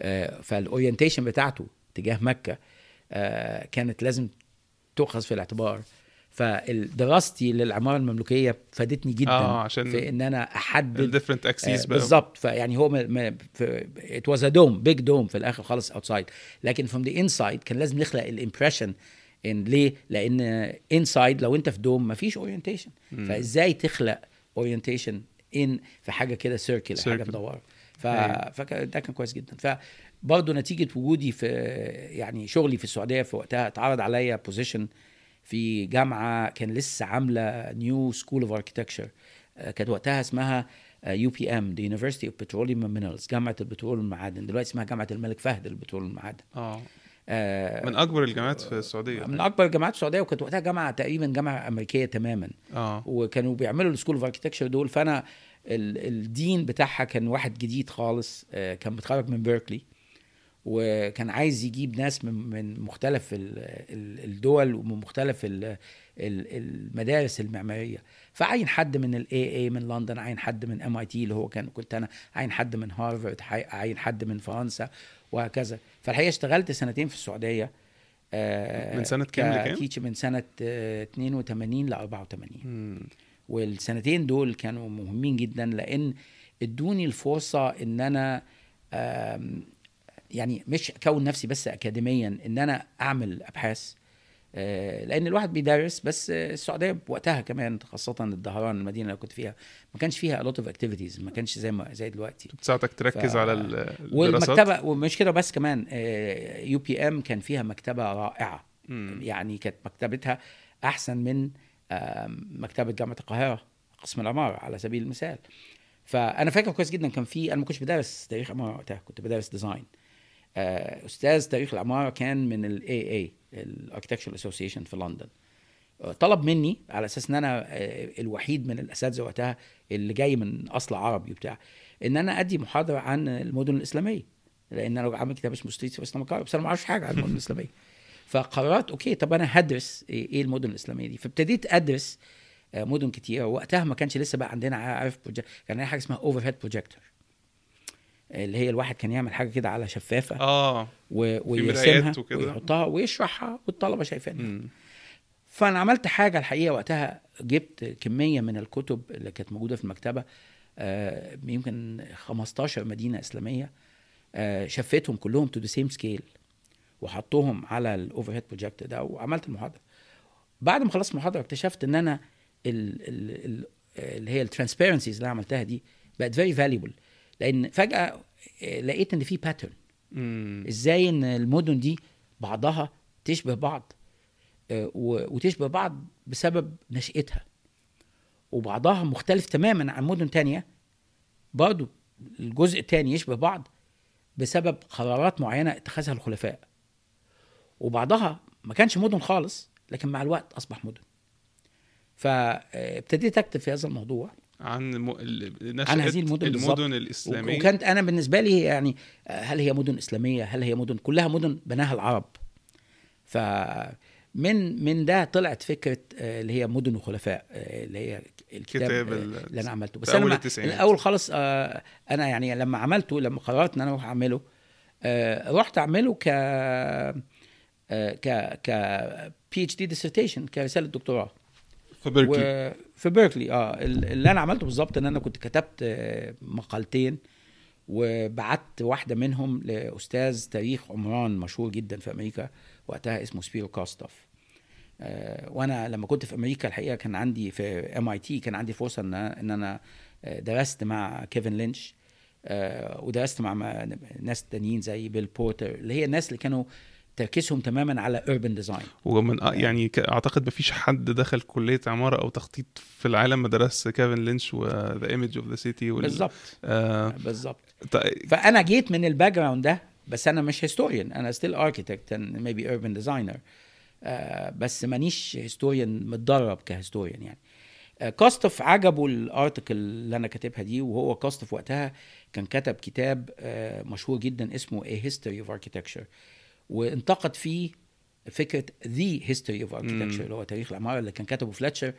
آه فال orientation بتاعته تجاه مكة آه كانت لازم تؤخذ في الاعتبار. فدراستي للعمارة المملوكية فادتني جدا آه عشان في إن أنا أحدد ال different axes آه، بالظبط. فيعني هو It was a dome big dome في الآخر خالص outside لكن from the inside كان لازم نخلق ال impression إن ليه؟ لأن inside لو أنت في dome مفيش orientation فإزاي تخلق orientation in في حاجة كده circle حاجة. مدورة. ف... أيوة. فده كان كويس جدا. فبرضه نتيجة وجودي في يعني شغلي في السعودية في وقتها اتعرض عليا position في جامعة كان لسه عاملة new school of architecture كانت وقتها اسمها UPM the University of Petroleum Minerals جامعة البترول والمعادن. دلوقتي اسمها جامعة الملك فهد للبترول والمعادن. آه. آه، من أكبر الجامعات في السعودية. من أكبر الجامعات السعودية وكانت وقتها جامعة تقريبا جامعة أمريكية تماما. آه. وكانوا بيعملوا ال School of Architecture دول. فأنا ال- ال dean بتاعها كان واحد جديد خالص. آه، كان متخرج من بيركلي. وكان عايز يجيب ناس من من مختلف ال- ال- الدول ومن مختلف ال- ال- المدارس المعمارية. فعين حد من ال AA من لندن؟ عين حد من MIT اللي هو كان كنت أنا؟ عين حد من هارفارد؟ عين حد من فرنسا؟ وهكذا. فالحقيقة اشتغلت سنتين في السعودية آه، من سنة كام لكام؟ من سنة آه، 82 ل 84 مم. والسنتين دول كانوا مهمين جدا لأن ادوني الفرصة إن أنا يعني مش أكون نفسي بس اكاديميا إن أنا أعمل أبحاث آه، لأن الواحد بيدرس بس آه، السعودية وقتها كمان خاصة الدهران المدينة اللي كنت فيها ما كانش فيها lot of activities ما كانش زي ما زي دلوقتي. بتساعدك تركز ف- على ال- الدراسات؟ والمكتبة ومش كده بس كمان UPM كان فيها مكتبة رائعة. مم. يعني كانت مكتبتها أحسن من مكتبة جامعة القاهرة قسم العمارة على سبيل المثال. فأنا فاكر كويس جدا كان في أنا ما كنتش بدرس تاريخ عماره وقتها كنت بدرس design آه، أستاذ تاريخ العمارة كان من ال AA ال Architecture Association في لندن. آه، طلب مني على أساس إن أنا آه، الوحيد من الأساتذة وقتها اللي جاي من أصل عربي وبتاع إن أنا أدي محاضرة عن المدن الإسلامية لأن أنا عامل كتاب اسمه Streets of Islamic بس أنا ما أعرفش حاجة عن المدن الإسلامية. فقررت okay طب أنا هدرس إيه إيه المدن الإسلامية دي؟ فابتديت أدرس آه، مدن كتيرة وقتها ما كانش لسه بقى عندنا عارف project كان عندنا حاجة اسمها overhead projector اللي هي الواحد كان يعمل حاجة كده على شفافة آه و... ويرسمها. ويحطها ويشرحها والطلبة شايفينها. فأنا عملت حاجة الحقيقة وقتها جبت كمية من الكتب اللي كانت موجودة في المكتبة آه، يمكن 15 مدينة إسلامية آه، شفتهم كلهم to the same scale وحطوهم على ال overhead project ده وعملت المحاضرة بعد ما خلصت المحاضرة اكتشفت إن أنا ال- ال- ال- اللي هي ال transparencies اللي أنا عملتها دي بقت very valuable لأن فجأة آه، لقيت إن في pattern. إزاي إن المدن دي بعضها تشبه بعض؟ آه، وتشبه بعض بسبب نشأتها. وبعضها مختلف تماما عن مدن تانية. برضو الجزء التاني يشبه بعض بسبب قرارات معينة اتخذها الخلفاء. وبعضها ما كانش مدن خالص لكن مع الوقت أصبح مدن. فابتديت أكتب في هذا الموضوع عن م... عن هذه المدن. المدن الإسلامية. وكانت أنا بالنسبة لي يعني هل هي مدن إسلامية؟ هل هي مدن؟ كلها مدن بناها العرب. ف من من ده طلعت فكرة آه، اللي هي مدن وخلفاء آه، اللي هي الكتاب كتاب آه، ال- اللي أنا عملته. بس أنا. الأول خالص أنا يعني لما عملته لما قررت إن أنا أروح أعمله رحت أعمله ك ك ك PhD dissertation كرسالة دكتوراه. في بيركلي. وفي بيركلي آه. ال- اللي أنا عملته بالظبط إن أنا كنت كتبت مقالتين وبعت واحدة منهم لأستاذ تاريخ عمران مشهور جدا في أمريكا وقتها اسمه سبيرو كوستوف آه، وأنا لما كنت في أمريكا الحقيقة كان عندي في MIT كان عندي فرصة إن إن أنا آه، درست مع كيفن لينش آه، ودرست مع ناس تانيين زي بيل بورتر اللي هي الناس اللي كانوا تركيزهم تماما على urban ديزاين ومن آه يعني أعتقد مفيش حد دخل كلية عمارة أو تخطيط في العالم ما درس كيفن لينش و The Image of the City بالظبط. آه. بالظبط. ط- فأنا جيت من ال background ده بس أنا مش هيستوريان أنا still architect maybe urban designer بس مانيش historian متدرب ك historian يعني. آه، كوستوف عجبه ال article اللي أنا كاتبها دي وهو كوستوف وقتها كان كتب كتاب آه، مشهور جدا اسمه A History of Architecture. وانتقد فيه فكرة The History of Architecture مم. اللي هو تاريخ العماره اللي كان كتبه فلاتشر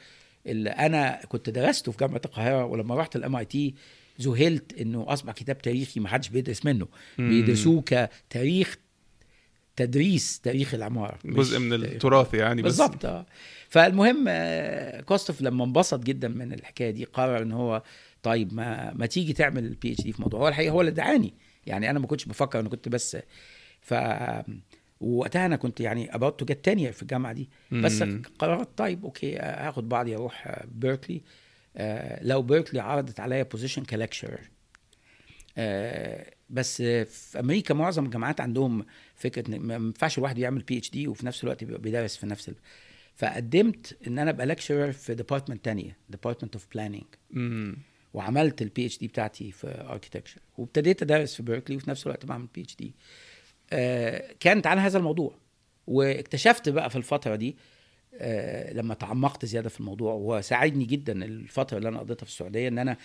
اللي أنا كنت درسته في جامعة القاهرة ولما رحت ال MIT ذهلت إنه أصبح كتاب تاريخي ما حدش بيدرس منه. بيدرسوه كتاريخ تدريس تاريخ العماره جزء من التراث يعني بس. بالظبط آه. فالمهم آه، كوستوف لما انبسط جدا من الحكاية دي قرر إن هو طيب ما ما تيجي تعمل ال PhD في موضوع. هو الحقيقة هو اللي دعاني يعني أنا ما كنتش بفكر أنا كنت بس ف ووقتها أنا كنت يعني about to get tenure في الجامعة دي. بس. قررت طيب okay هاخد بعضي أروح بيركلي آه، لو بيركلي عرضت عليا position ك lecturer بس آه، في أمريكا معظم الجامعات عندهم فكرة ما ينفعش الواحد يعمل PhD وفي نفس الوقت بيدرس في نفس ال... فقدمت إن أنا أبقى lecturer في department تانية Department of Planning. وعملت ال PhD بتاعتي في architecture وابتديت أدرس في بيركلي وفي نفس الوقت بعمل PhD كانت عن هذا الموضوع. واكتشفت بقى في الفترة دي آه، لما تعمقت زيادة في الموضوع وساعدني جدا الفترة اللي أنا قضيتها في السعودية إن أنا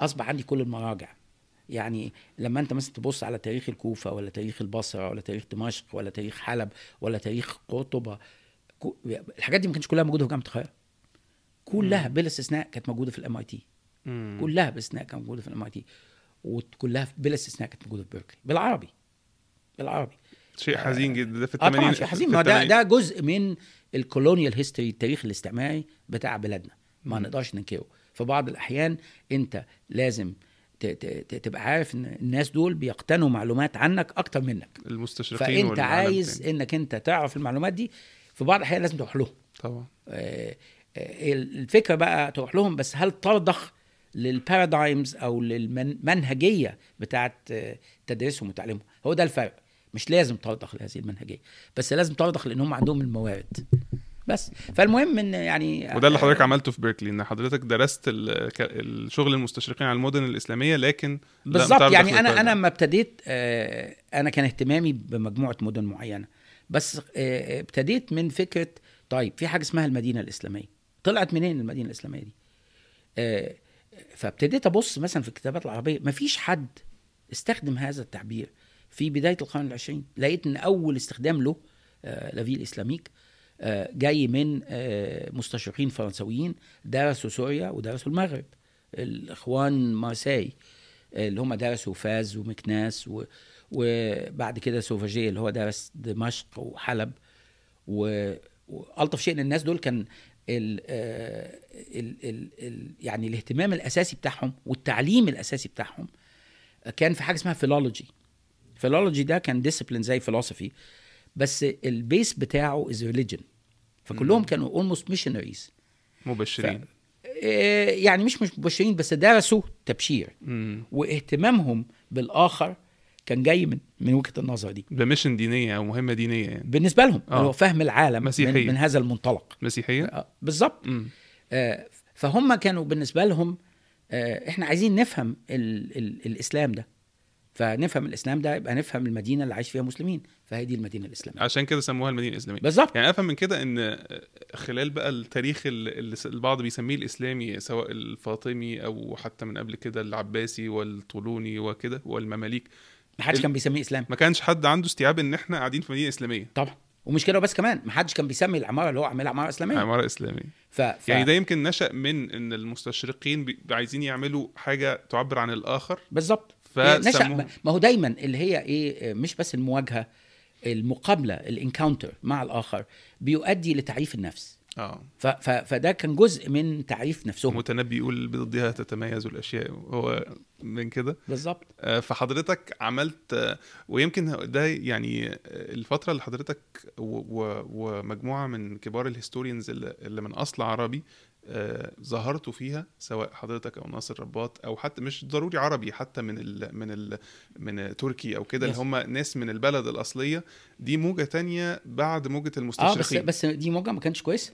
أصبح عندي كل المراجع. يعني لما أنت مثلا تبص على تاريخ الكوفة ولا تاريخ البصرة ولا تاريخ دمشق ولا تاريخ حلب ولا تاريخ قرطبة الحاجات دي ما كانتش كلها موجودة في جامعة القاهرة. كلها بلا استثناء كانت موجودة في ال MIT. كلها باستثناء كانت موجودة في ال MIT وكلها بلا استثناء كانت موجودة في بيركلي بالعربي. بالعربي شيء حزين جدا. ده في آه طبعا الثمانين شيء حزين. ما ده ده جزء من ال colonial history التاريخ الاستعماري بتاع بلادنا. ما. نقدرش ننكره. في بعض الأحيان أنت لازم تبقى عارف إن الناس دول بيقتنوا معلومات عنك أكتر منك. المستشرقين فأنت عايز التاني. إنك أنت تعرف المعلومات دي. في بعض الأحيان لازم تروح لهم. طبعا. آه، آه، الفكرة بقى تروح لهم بس هل ترضخ للبارادايمز أو للمنهجيه بتاعت آه، تدريسهم وتعليمهم؟ هو ده الفرق. مش لازم ترضخ لهذه المنهجية بس لازم ترضخ لأن هم عندهم الموارد. بس فالمهم إن يعني وده اللي حضرتك عملته في بيركلي إن حضرتك درست الشغل المستشرقين على المدن الإسلامية لكن بالظبط يعني أنا. أنا لما ابتديت آه، أنا كان اهتمامي بمجموعة مدن معينة بس آه، ابتديت من فكرة طيب في حاجة اسمها المدينة الإسلامية طلعت منين المدينة الإسلامية دي؟ آه، فابتديت أبص مثلا في الكتابات العربية مفيش حد استخدم هذا التعبير. في بداية القرن العشرين لقيت إن أول استخدام له آه، لافي الاسلاميك آه، جاي من آه، مستشرقين فرنسويين درسوا سوريا ودرسوا المغرب. الإخوان مارساي اللي هم درسوا فاز ومكناس و... وبعد كده سوفاجيه اللي هو درس دمشق وحلب و... وألطف شيء إن الناس دول كان ال... ال... ال... ال... يعني الاهتمام الأساسي بتاعهم والتعليم الأساسي بتاعهم كان في حاجة اسمها philology philology ده كان discipline زي philosophy بس ال base بتاعه is religion فكلهم مم. كانوا almost missionaries مبشرين. يعني مش مش مبشرين بس درسوا تبشير. مم. واهتمامهم بالآخر كان جاي من من وجهة النظر دي. بميشن دينية أو مهمة دينية يعني. بالنسبة لهم آه. هو فهم العالم من, مسيحية. من هذا المنطلق. مسيحية؟ آه، بالظبط. آه، فهم كانوا بالنسبة لهم آه، إحنا عايزين نفهم ال ال الإسلام ده. فنفهم الإسلام ده يبقى نفهم المدينة اللي عايش فيها مسلمين. فهي دي المدينة الإسلامية. عشان كده سموها المدينة الإسلامية. بالظبط. يعني أفهم من كده إن خلال بقى التاريخ اللي البعض بيسميه الإسلامي سواء الفاطمي أو حتى من قبل كده العباسي والطولوني وكده والمماليك. ما حدش كان بيسميه إسلام. ما كانش حد عنده استيعاب إن إحنا قاعدين في مدينة إسلامية. طبعا. ومش كده بس كمان ما حدش كان بيسمي العمارة اللي هو عاملها عمارة إسلامية. عمارة إسلامية. ف... ف... يعني ده يمكن نشأ من إن المستشرقين بي- عايزين يعملوا حاجة تعبر عن الآخر. بالظبط. فسموه ما هو دايما اللي هي إيه مش بس المواجهة المقابلة الإنكاونتر مع الآخر بيؤدي لتعريف النفس. آه. فده كان جزء من تعريف نفسهم. متنبي يقول بضدها تتميز الأشياء هو من كده. بالظبط. آه، فحضرتك عملت ويمكن ده يعني الفترة اللي حضرتك و- و- ومجموعة من كبار الهيستوريانز اللي من أصل عربي ظهرتوا فيها سواء حضرتك أو ناصر رباط أو حتى مش ضروري عربي حتى من ال من ال من تركي أو كده اللي. هم ناس من البلد الأصلية. دي موجة تانية بعد موجة آه بس المستشرقين. بس دي موجة ما كانتش كويسة.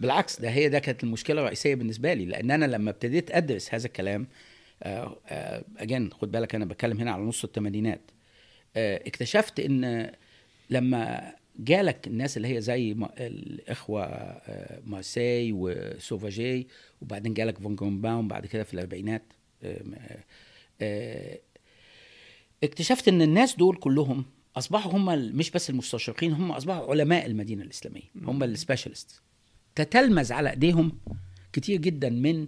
بالعكس ده هي ده كانت المشكلة الرئيسية بالنسبة لي لأن أنا لما ابتديت أدرس هذا الكلام again خد بالك أنا بتكلم هنا على نص الثمانينات آه، اكتشفت إن لما جالك الناس اللي هي زي ما- الإخوة آه، مارسي وسوفاجيه وبعدين جالك فون جرومباوم بعد كده في الأربعينات آه، آه، اكتشفت إن الناس دول كلهم أصبحوا هم مش بس المستشرقين هم أصبحوا علماء المدينة الإسلامية هم ال specialists تتلمذ على إيديهم كتير جدا من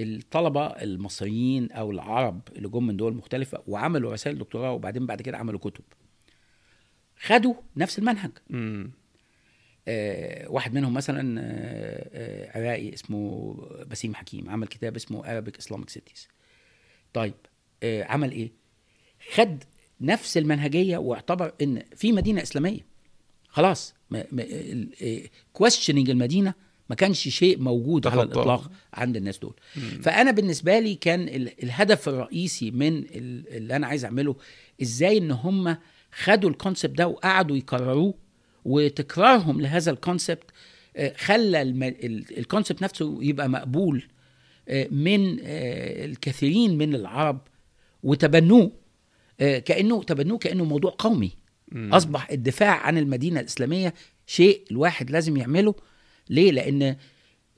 الطلبة المصريين أو العرب اللي جم من دول مختلفة وعملوا رسائل دكتوراه وبعدين بعد كده عملوا كتب. خدوا نفس المنهج. امم آه، واحد منهم مثلا آه، آه، عراقي اسمه بسيم حكيم عمل كتاب اسمه Arabic Islamic Cities. طيب آه، عمل إيه؟ خد نفس المنهجية واعتبر إن في مدينة إسلامية. خلاص questioning المدينة ما كانش شيء موجود على. الإطلاق عند الناس دول. فأنا بالنسبة لي كان ال- الهدف الرئيسي من ال- اللي أنا عايز أعمله إزاي إن هم خدوا ال concept ده وقعدوا يكرروه وتكرارهم لهذا ال concept آه، خلى ال concept نفسه يبقى مقبول آه، من آه، الكثيرين من العرب وتبنوه كأنه تبنوه كأنه موضوع قومي. مم. أصبح الدفاع عن المدينة الإسلامية شيء الواحد لازم يعمله. ليه؟ لأن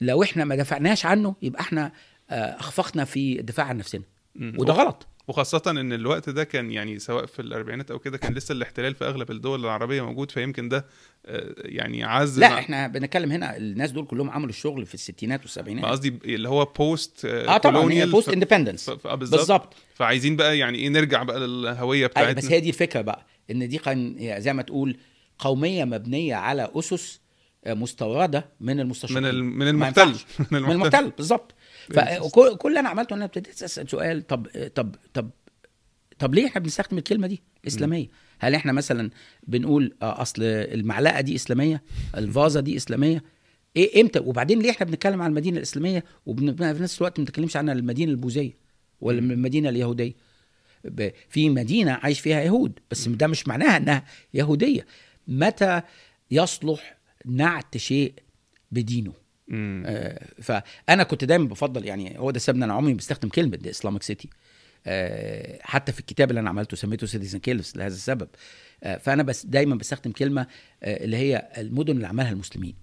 لو إحنا ما دفعناش عنه يبقى إحنا أخفقنا في الدفاع عن نفسنا. وده غلط. وخاصة إن الوقت ده كان يعني سواء في الأربعينات أو كده كان لسه الاحتلال في أغلب الدول العربية موجود فيمكن ده آه، يعني عز لا إحنا بنتكلم هنا الناس دول كلهم عملوا الشغل في الستينات ما والسبعينات قصدي اللي هو post آه طبعا post independence بالظبط. بالظبط. فعايزين بقى يعني إيه نرجع بقى للهوية أيوة بتاعتنا. بس هي دي الفكرة بقى إن دي كان زي ما تقول قومية مبنية على أسس آه، مستوردة من المستشرقين. من من المحتل. من المحتل بالظبط. فكل كل اللي أنا عملته إن أنا ابتديت أسأل سؤال طب طب طب طب ليه إحنا بنستخدم الكلمة دي إسلامية؟ هل إحنا مثلا بنقول آه، أصل المعلقة دي إسلامية الفازة دي إسلامية؟ إيه إمتى؟ وبعدين ليه إحنا بنتكلم عن المدينة الإسلامية وفي نفس الوقت ما بنتكلمش عن المدينة البوذية ولا المدينة اليهودية؟ في مدينة عايش فيها يهود بس ده مش معناها إنها يهودية. متى يصلح نعت شيء بدينه. آه، فأنا كنت دايما بفضل يعني هو ده سبب إن أنا عمري بستخدم كلمة دي اسلامك سيتي حتى في الكتاب اللي أنا عملته سميته سيتيزن كيلفز لهذا السبب. آه، فأنا بس دايما بستخدم كلمة آه، اللي هي المدن اللي عملها المسلمين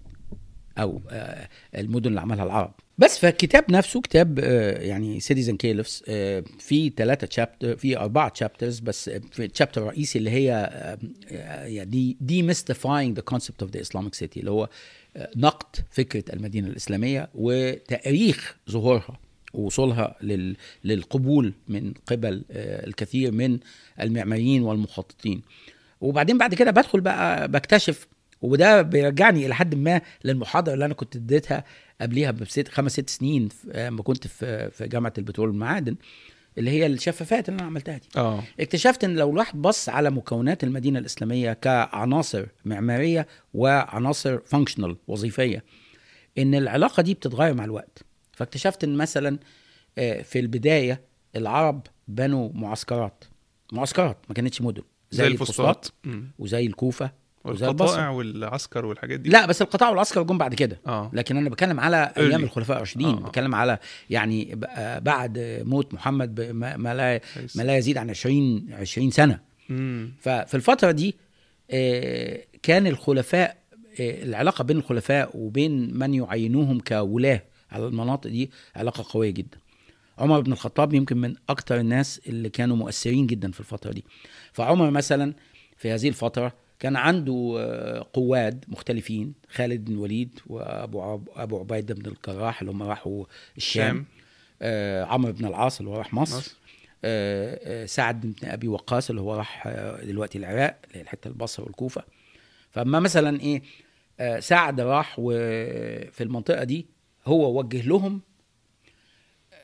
أو آه، المدن اللي عملها العرب. بس فالكتاب نفسه كتاب آه، يعني سيتيزن كيلفز في ثلاثة تشابتر في أربعة تشابترز بس في الشابتر الرئيسي اللي هي آه، آه، يعني demystifying the concept of the Islamic city اللي هو آه، نقد فكرة المدينة الإسلامية وتأريخ ظهورها ووصولها لل... للقبول من قبل آه، الكثير من المعماريين والمخططين. وبعدين بعد كده بدخل بقى بكتشف وده بيرجعني إلى حد ما للمحاضرة اللي أنا كنت اديتها قبليها بست خمس ست سنين لما كنت في في جامعة البترول والمعادن اللي هي الشفافات اللي أنا عملتها دي. آه. اكتشفت إن لو الواحد بص على مكونات المدينة الإسلامية كعناصر معمارية وعناصر functional وظيفية إن العلاقة دي بتتغير مع الوقت. فاكتشفت إن مثلا آه، في البداية العرب بنوا معسكرات. معسكرات ما كانتش مدن. زي الفسطاط مم. وزي الكوفة وزي والقطائع والعسكر والحاجات دي لا بس القطاع والعسكر جم بعد كده آه لكن أنا بتكلم على أيام Early. الخلفاء الراشدين آه. بتكلم على يعني آه، بعد موت محمد ما لا. ما لا يزيد عن 20 20 سنة مم. ففي الفترة دي آه، كان الخلفاء آه، العلاقة بين الخلفاء وبين من يعينوهم كولاة على المناطق دي علاقة قوية جدا عمر بن الخطاب يمكن من أكتر الناس اللي كانوا مؤثرين جدا في الفترة دي فعمر مثلا في هذه الفترة كان عنده آه، قواد مختلفين خالد بن الوليد وأبو عب- أبو عبيده بن الجراح اللي هم راحوا الشام شام آه، عمرو بن العاص اللي هو راح مصر مصر. آه، آه، سعد بن أبي وقاص اللي هو راح آه، دلوقتي العراق اللي هي الحته البصرة والكوفة فاما مثلا إيه آه، سعد راح وفي المنطقة دي هو وجه لهم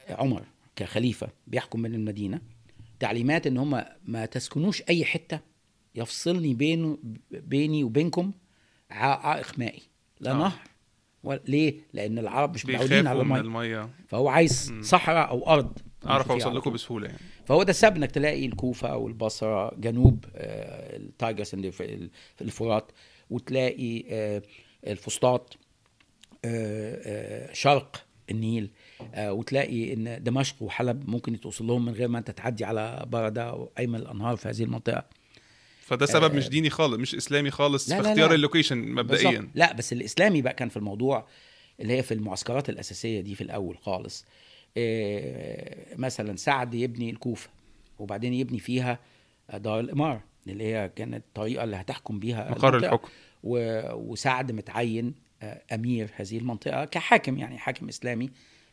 عمر كخليفة بيحكم من المدينة تعليمات إن هم ما تسكنوش أي حتة يفصلني بينه بيني وبينكم عائق مائي لا آه. نهر ولا ليه؟ لأن العرب مش متعودين على المية المية فهو عايز. صحراء أو أرض أعرف يمشي فيها أوصل على لكم طول. بسهولة يعني فهو ده السبب انك تلاقي الكوفة والبصرة جنوب آه، التايجرس الفرات وتلاقي آه، الفسطاط آه، آه، شرق النيل آه، وتلاقي إن دمشق وحلب ممكن توصل لهم من غير ما أنت تعدي على بردة وايمن الأنهار في هذه المنطقة فده سبب آه. مش ديني خالص مش إسلامي خالص لا، في لا، اختيار. اللوكيشن مبدئيا. لا بس الإسلامي بقى كان في الموضوع اللي هي في المعسكرات الأساسية دي في الأول خالص إيه مثلا سعد يبني الكوفة وبعدين يبني فيها دار الإمارة اللي هي كانت الطريقة اللي هتحكم بيها مقر. الحكم و- وسعد متعين آه، أمير هذه المنطقة كحاكم يعني حاكم إسلامي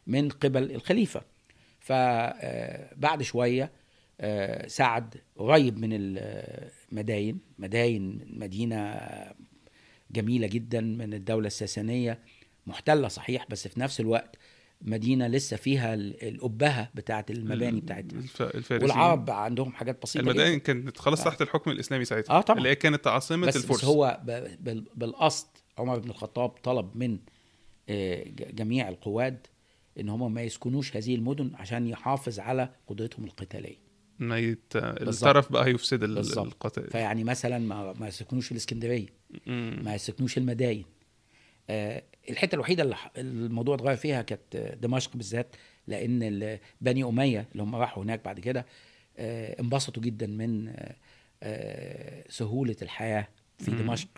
من قبل الخليفة فبعد شوية آه، سعد قريب من المداين. مداين مدينة جميلة جدا من الدولة الساسانية محتلة صحيح بس في نفس الوقت مدينة لسه فيها ال- الابهه بتاعت المباني بتاعتها. الف... الفارسيين. والعرب عندهم حاجات بسيطة جداً. المدائن كانت خلاص آه. تحت الحكم الإسلامي ساعتها آه طبعا. اللي هي كانت عاصمة بس, الفرس. بس هو ب- بال- بالاصل عمر بن الخطاب طلب من آه، جميع القواد إن هم ما يسكنوش هذه المدن عشان يحافظ على قدرتهم القتالية. ما يت... الطرف بقى يفسد ال- بالظبط. القتال فيعني مثلا ما, ما يسكنوش الإسكندرية. ما يسكنوش المداين آه، الحتة الوحيدة اللي الموضوع اتغير فيها كانت آه، دمشق بالذات لأن بني أمية اللي هم راحوا هناك بعد كده آه، انبسطوا جدا من آه، آه، سهولة الحياة في. دمشق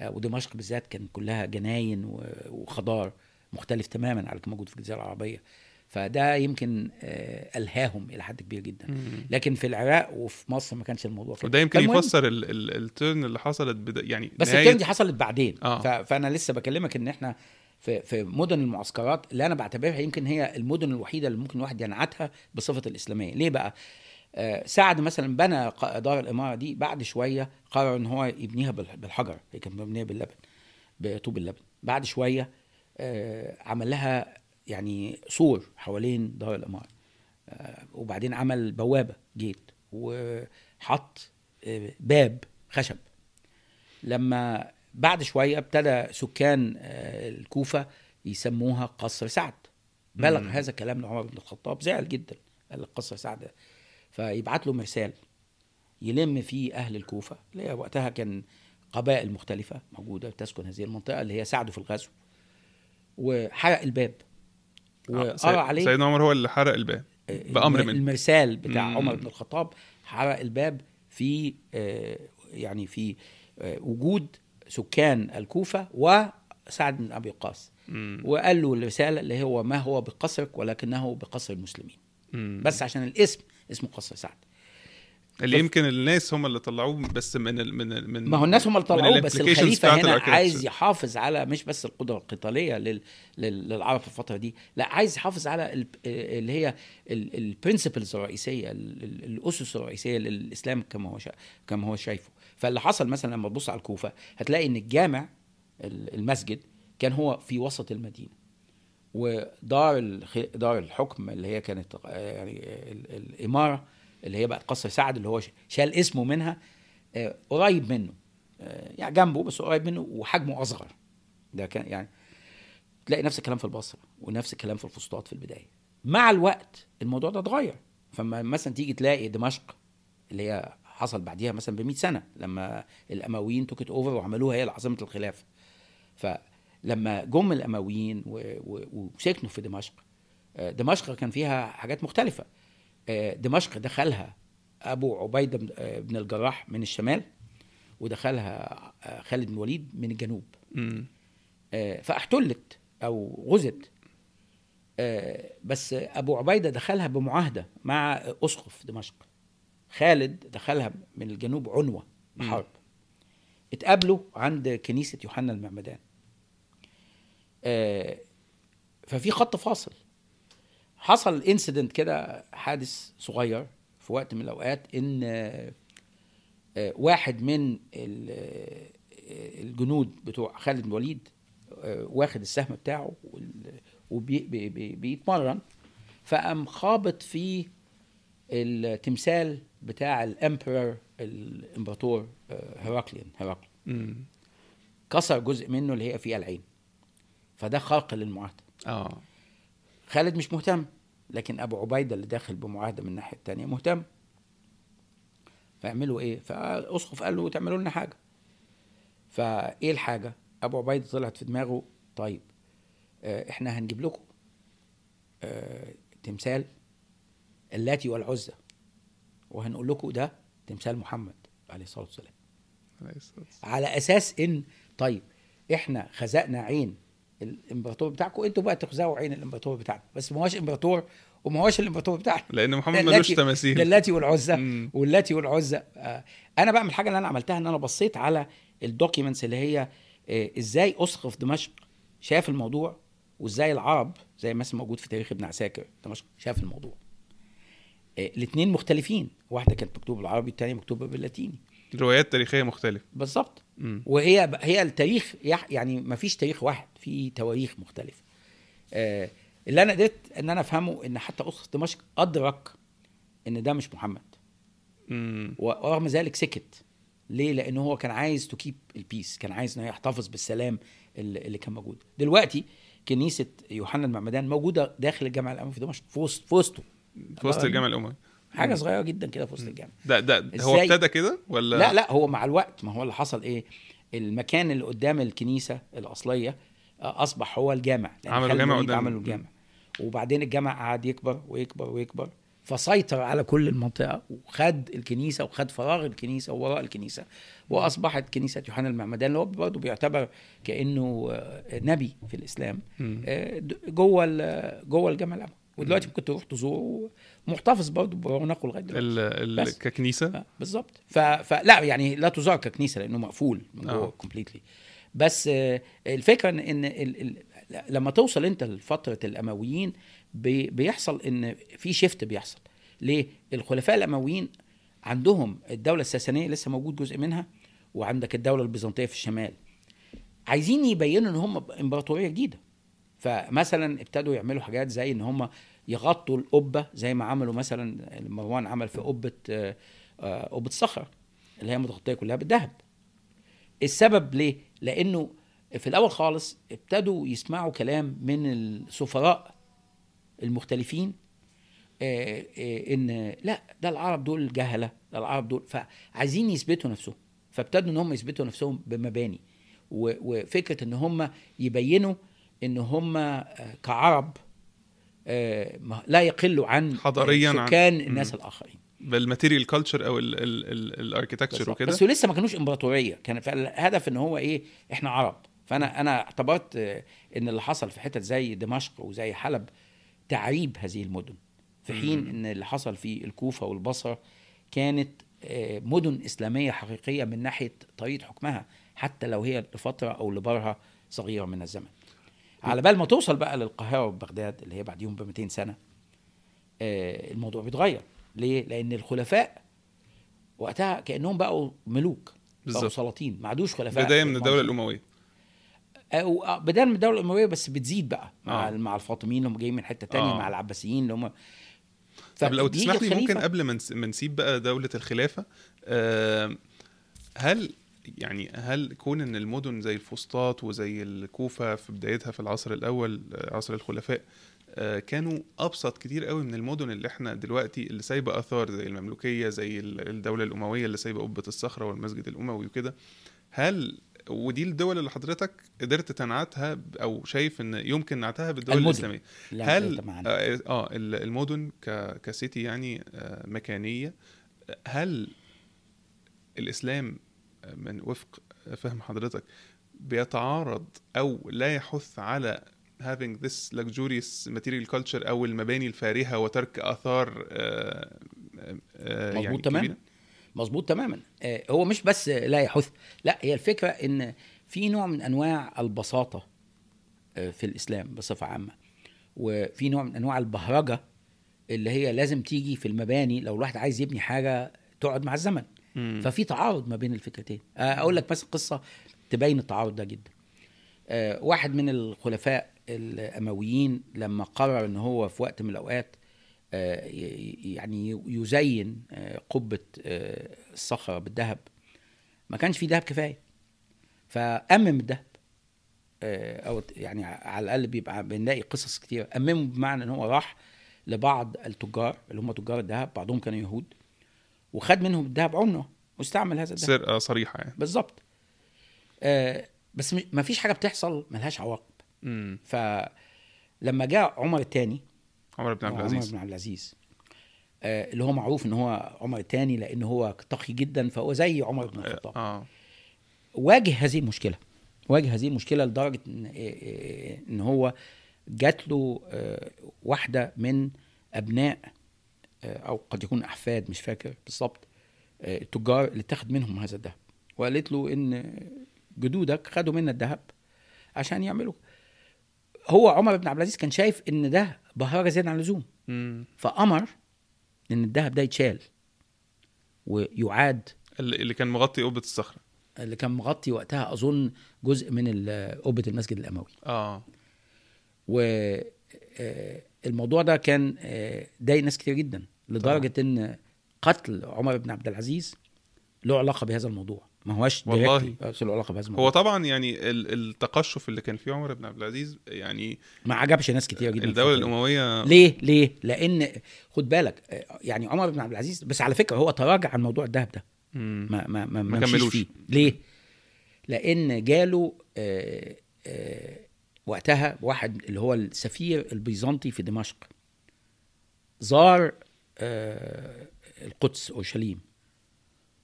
آه، ودمشق بالذات كان كلها جناين وخضار مختلف تماما على اللي موجود في الجزيرة العربية فده يمكن آه، ألهاهم إلى حد كبير جدا. لكن في العراق وفي مصر ما كانش الموضوع كده. وده يمكن يفسر ال... ال... الترن اللي حصلت بدا... يعني بس نهاية- الترند دي حصلت بعدين. آه. فأنا لسه بكلمك إن إحنا في في مدن المعسكرات اللي أنا بعتبرها يمكن هي المدن الوحيدة اللي ممكن الواحد ينعتها بصفة الإسلامية. ليه بقى؟ آه، سعد مثلا بنى دار الإمارة دي بعد شوية قرر إن هو يبنيها بال- بالحجر. هي كانت مبنيه باللبن بطوب اللبن. بعد شوية آه، عمل لها يعني سور حوالين دار الاماره آه، وبعدين عمل بوابة جيت وحط آه، باب خشب. لما بعد شوية ابتدى سكان آه، الكوفة يسموها قصر سعد. بلغ مم. هذا الكلام لعمر بن الخطاب زعل جدا قال قصر سعد فيبعت له مرسال يلم فيه أهل الكوفة اللي هي وقتها كان قبائل مختلفة موجودة تسكن هذه المنطقة اللي هي ساعدوا في الغزو وحرق الباب. وقرا سيد- عليه سيدنا عمر هو اللي حرق الباب بأمر الم- منه. المرسال بتاع مم. عمر بن الخطاب حرق الباب في آه، يعني في آه، وجود سكان الكوفة وسعد بن أبي وقاص. وقال له الرسالة اللي هو ما هو بقصرك ولكنه بقصر المسلمين مم. بس عشان الاسم اسمه قصر سعد اللي يمكن الناس هم اللي طلعوه بس من ال... من ال... من ما هو الناس هم اللي طلعوه بس الخليفة هنا. عايز يحافظ على مش بس القدره القتالية لل... لل... للعرب في الفترة دي لا عايز يحافظ على ال... اللي هي البرنسبلز الرئيسية ال... ال- الأسس الرئيسية للإسلام كما هو. كما هو شايفه فاللي حصل مثلا لما تبص على الكوفة هتلاقي إن الجامع ال- المسجد كان هو في وسط المدينة ودار. دار الحكم اللي هي كانت آه، يعني ال... الإمارة اللي هي بقت قصر سعد اللي هو شال اسمه منها آه، قريب منه. آه، يعني جنبه بس قريب منه وحجمه أصغر. ده كان يعني تلاقي نفس الكلام في البصرة ونفس الكلام في الفسطاط في البداية. مع الوقت الموضوع ده اتغير. فما مثلا تيجي تلاقي دمشق اللي هي حصل بعديها مثلا ب 100 سنة لما الأمويين took it over وعملوها هي عاصمة الخلافة. فلما جم الأمويين وسكنوا في دمشق آه، دمشق كان فيها حاجات مختلفة. دمشق دخلها أبو عبيدة بن- آه، الجراح من الشمال ودخلها آه، خالد بن الوليد من الجنوب. آه، فاحتلت أو غزت. آه، بس أبو عبيدة دخلها بمعاهدة مع أسقف دمشق. خالد دخلها من الجنوب عنوة بحرب. اتقابلوا عند كنيسة يوحنا المعمدان. آه، ففي خط فاصل. حصل انسيدنت كده حادث صغير في وقت من الأوقات إن آه، واحد من آه، الجنود بتوع خالد بن الوليد آه، واخد السهم بتاعه وبيتمرن فقام خابط في التمثال بتاع الامبرور الإمبراطور هيراكليان هيراكل. كسر جزء منه اللي هي فيها العين. فده خرق للمعاهده آه. خالد مش مهتم. لكن أبو عبيدة اللي داخل بمعاهدة من الناحية الثانية مهتم. فيعملوا إيه؟ فاسقف قال له تعملوا لنا حاجة. فإيه الحاجة؟ أبو عبيدة طلعت في دماغه طيب آه، إحنا هنجيب لكم آه، تمثال اللات والعزى. وهنقول لكم ده تمثال محمد عليه الصلاة والسلام. على أساس إن طيب إحنا خزقنا عين الامبراطور بتاعكم. أنتوا بقى تخزقوا عين الامبراطور بتاعنا. بس ما هوش امبراطور وما هوش الامبراطور بتاعنا. لأن محمد ملوش تماثيل. اللاتي والعزى. واللاتي والعزى آه، أنا بقى من الحاجة اللي أنا عملتها إن أنا بصيت على الدوكيومنتس اللي هي آه، إزاي أسقف دمشق. شاف الموضوع؟ وإزاي العرب زي مثلا موجود في تاريخ ابن عساكر. دمشق. شاف الموضوع. الاثنين مختلفين. واحدة كانت مكتوبة بالعربي الثانية مكتوبة باللاتيني. روايات تاريخية مختلفة. بالظبط. وهي هي التاريخ يعني ما فيش تاريخ واحد في تواريخ مختلفة. آه، اللي أنا قدرت إن أنا أفهمه إن حتى اسقف دمشق أدرك إن ده مش محمد. مم. ورغم ذلك سكت. ليه؟ لأن هو كان عايز to keep ال peace كان عايز انه يحتفظ بالسلام اللي اللي كان موجود. دلوقتي كنيسة يوحنا المعمدان موجودة داخل الجامع الأموي في دمشق في وسط في وسطه. في وسط الجامع الأموي. حاجة صغيرة جدا كده في وسط الجامع ده ده هو؟ ابتدى كده ولا؟ لا لا هو مع الوقت ما هو اللي حصل إيه؟ المكان اللي قدام الكنيسة الأصلية آه، أصبح هو الجامع عملوا جامع قدام. عملوا الجامع وبعدين الجامع قعد يكبر ويكبر ويكبر فسيطر على كل المنطقة وخد الكنيسة وخد فراغ الكنيسة ووراء الكنيسة وأصبحت كنيسة يوحنا المعمدان اللي هو برضه بيعتبر كأنه آه، نبي في الإسلام. آه، جوه جوه الجامع الأموي. ودلوقتي ممكن تروح تزوره محتفظ برضه برونقه لغايه دلوقتي. ككنيسة؟ آه، بالظبط. فلا يعني لا تزار ككنيسة لأنه مقفول من جوه آه. كومبليتلي بس آه، الفكرة ان, ال... ال... لما توصل أنت لفترة الأمويين بي... بيحصل إن في شيفت بيحصل. ليه؟ الخلفاء الأمويين عندهم الدولة الساسانية لسه موجود جزء منها وعندك الدولة البيزنطية في الشمال. عايزين يبينوا إن هم إمبراطورية جديدة. فمثلا ابتدوا يعملوا حاجات زي إن هم يغطوا القبة زي ما عملوا مثلا مروان عمل في قبة آه، آه، قبة صخره اللي هي متغطيه كلها بالذهب. السبب ليه؟ لأنه في الأول خالص ابتدوا يسمعوا كلام من السفراء المختلفين آه، إن لا ده العرب دول جهلة ده العرب دول فعايزين يثبتوا نفسهم. فابتدوا إن هم يثبتوا نفسهم بمباني. وفكرة إن هم يبينوا إن هم آه، كعرب آه، لا يقلوا عن حضارياً عن- سكان مم. الناس الآخرين. بال material culture أو ال architecture. وكده؟ بس لسه ما كانوش إمبراطورية. كان الهدف إن هو إيه؟ إحنا عرب. فأنا أنا اعتبرت آه، إن اللي حصل في حتت زي دمشق وزي حلب تعريب هذه المدن. في حين. إن اللي حصل في الكوفة والبصرة كانت مدن إسلامية حقيقية من ناحية طريقة حكمها حتى لو هي لفترة أو لبرهة صغيرة من الزمن. على بال ما توصل بقى للقاهرة وبغداد اللي هي بعديهم ب 200 سنة آه، الموضوع بيتغير ليه؟ لأن الخلفاء وقتها كأنهم بقوا ملوك بقوا. سلاطين ما عادوش خلفاء بداية من الدولة. الأموية أو آه، بداية من الدولة الأموية بس بتزيد بقى مع آه. مع الفاطميين اللي هم جايين من حتة تانية آه. مع العباسيين اللي هم طب لو تسمح لي ممكن قبل ما نسيب بقى دولة الخلافة آه، هل يعني هل كون إن المدن زي الفسطاط وزي الكوفة في بدايتها في العصر الأول عصر الخلفاء آه، كانوا أبسط كتير قوي من المدن اللي إحنا دلوقتي اللي سايبة آثار زي المملوكية زي ال- الدولة الأموية اللي سايبة قبة الصخرة والمسجد الأموي وكده هل ودي الدول اللي حضرتك قدرت تنعتها أو شايف إن يمكن نعتها بالدول المدن. الإسلامية لا، هل. آه آه، ال- المدن كسيتي يعني آه، مكانية هل الإسلام من وفق فهم حضرتك بيتعارض أو لا يحث على having this luxurious material culture أو المباني الفارهة وترك آثار آه، آه، مظبوط يعني تماما. كبيرة؟ مظبوط تماما آه، هو مش بس لا يحث لا هي الفكرة إن في نوع من أنواع البساطة في الإسلام بصفة عامة وفي نوع من أنواع البهرجة اللي هي لازم تيجي في المباني لو الواحد عايز يبني حاجة تقعد مع الزمن ففي تعارض ما بين الفكرتين. آه، أقول لك بس قصة تبين التعارض ده جدا. آه، واحد من الخلفاء الأمويين لما قرر إن هو في وقت من الأوقات آه، يعني يزين قبة الصخرة بالذهب. ما كانش في ذهب كفاية. فأمم الذهب أو يعني على الأقل بيبقى بنلاقي قصص كتير. اممه بمعنى إن هو راح لبعض التجار اللي هم تجار الذهب بعضهم كانوا يهود. وخد منهم الذهب عنه واستعمل هذا الذهب. سرقة صريحة يعني. بالظبط آه بس ما فيش حاجة بتحصل ملهاش عواقب. مم. فلما جاء عمر الثاني عمر بن عبد عمر العزيز. بن عبد العزيز. آه اللي هو معروف إن هو عمر الثاني لأن هو تقي جدا فهو زي عمر بن الخطاب. آه. واجه هذه المشكلة. واجه هذه المشكلة لدرجة إن إيه إيه إن هو جات له آه، واحدة من أبناء آه، أو قد يكون أحفاد مش فاكر بالظبط آه، التجار اللي اتخذ منهم هذا الذهب. وقالت له إن جدودك خدوا منا الذهب عشان يعملوا. هو عمر بن عبد العزيز كان شايف إن ده بهارة زيادة عن اللزوم. فأمر إن الذهب ده يتشال ويعاد. اللي كان مغطي قبة الصخرة. اللي كان مغطي وقتها أظن جزء من قبة المسجد الأموي. آه. والموضوع ده كان آه، ضايق ناس كتير جدا. لدرجة إن قتل عمر بن عبد العزيز له علاقة بهذا الموضوع. ما هوش والله. له علاقة بهذا الموضوع. هو طبعا يعني ال- التقشف اللي كان فيه عمر بن عبد العزيز يعني ما عجبش ناس كتير جدا الدولة. الأموية ليه؟ ليه؟ لأن خد بالك يعني عمر بن عبد العزيز بس على فكرة هو تراجع عن موضوع الذهب ده. ما ما ما, ما ما كملوش. فيه. ليه؟ لأن جاله آه آه وقتها واحد اللي هو السفير البيزنطي في دمشق. زار القدس أورشليم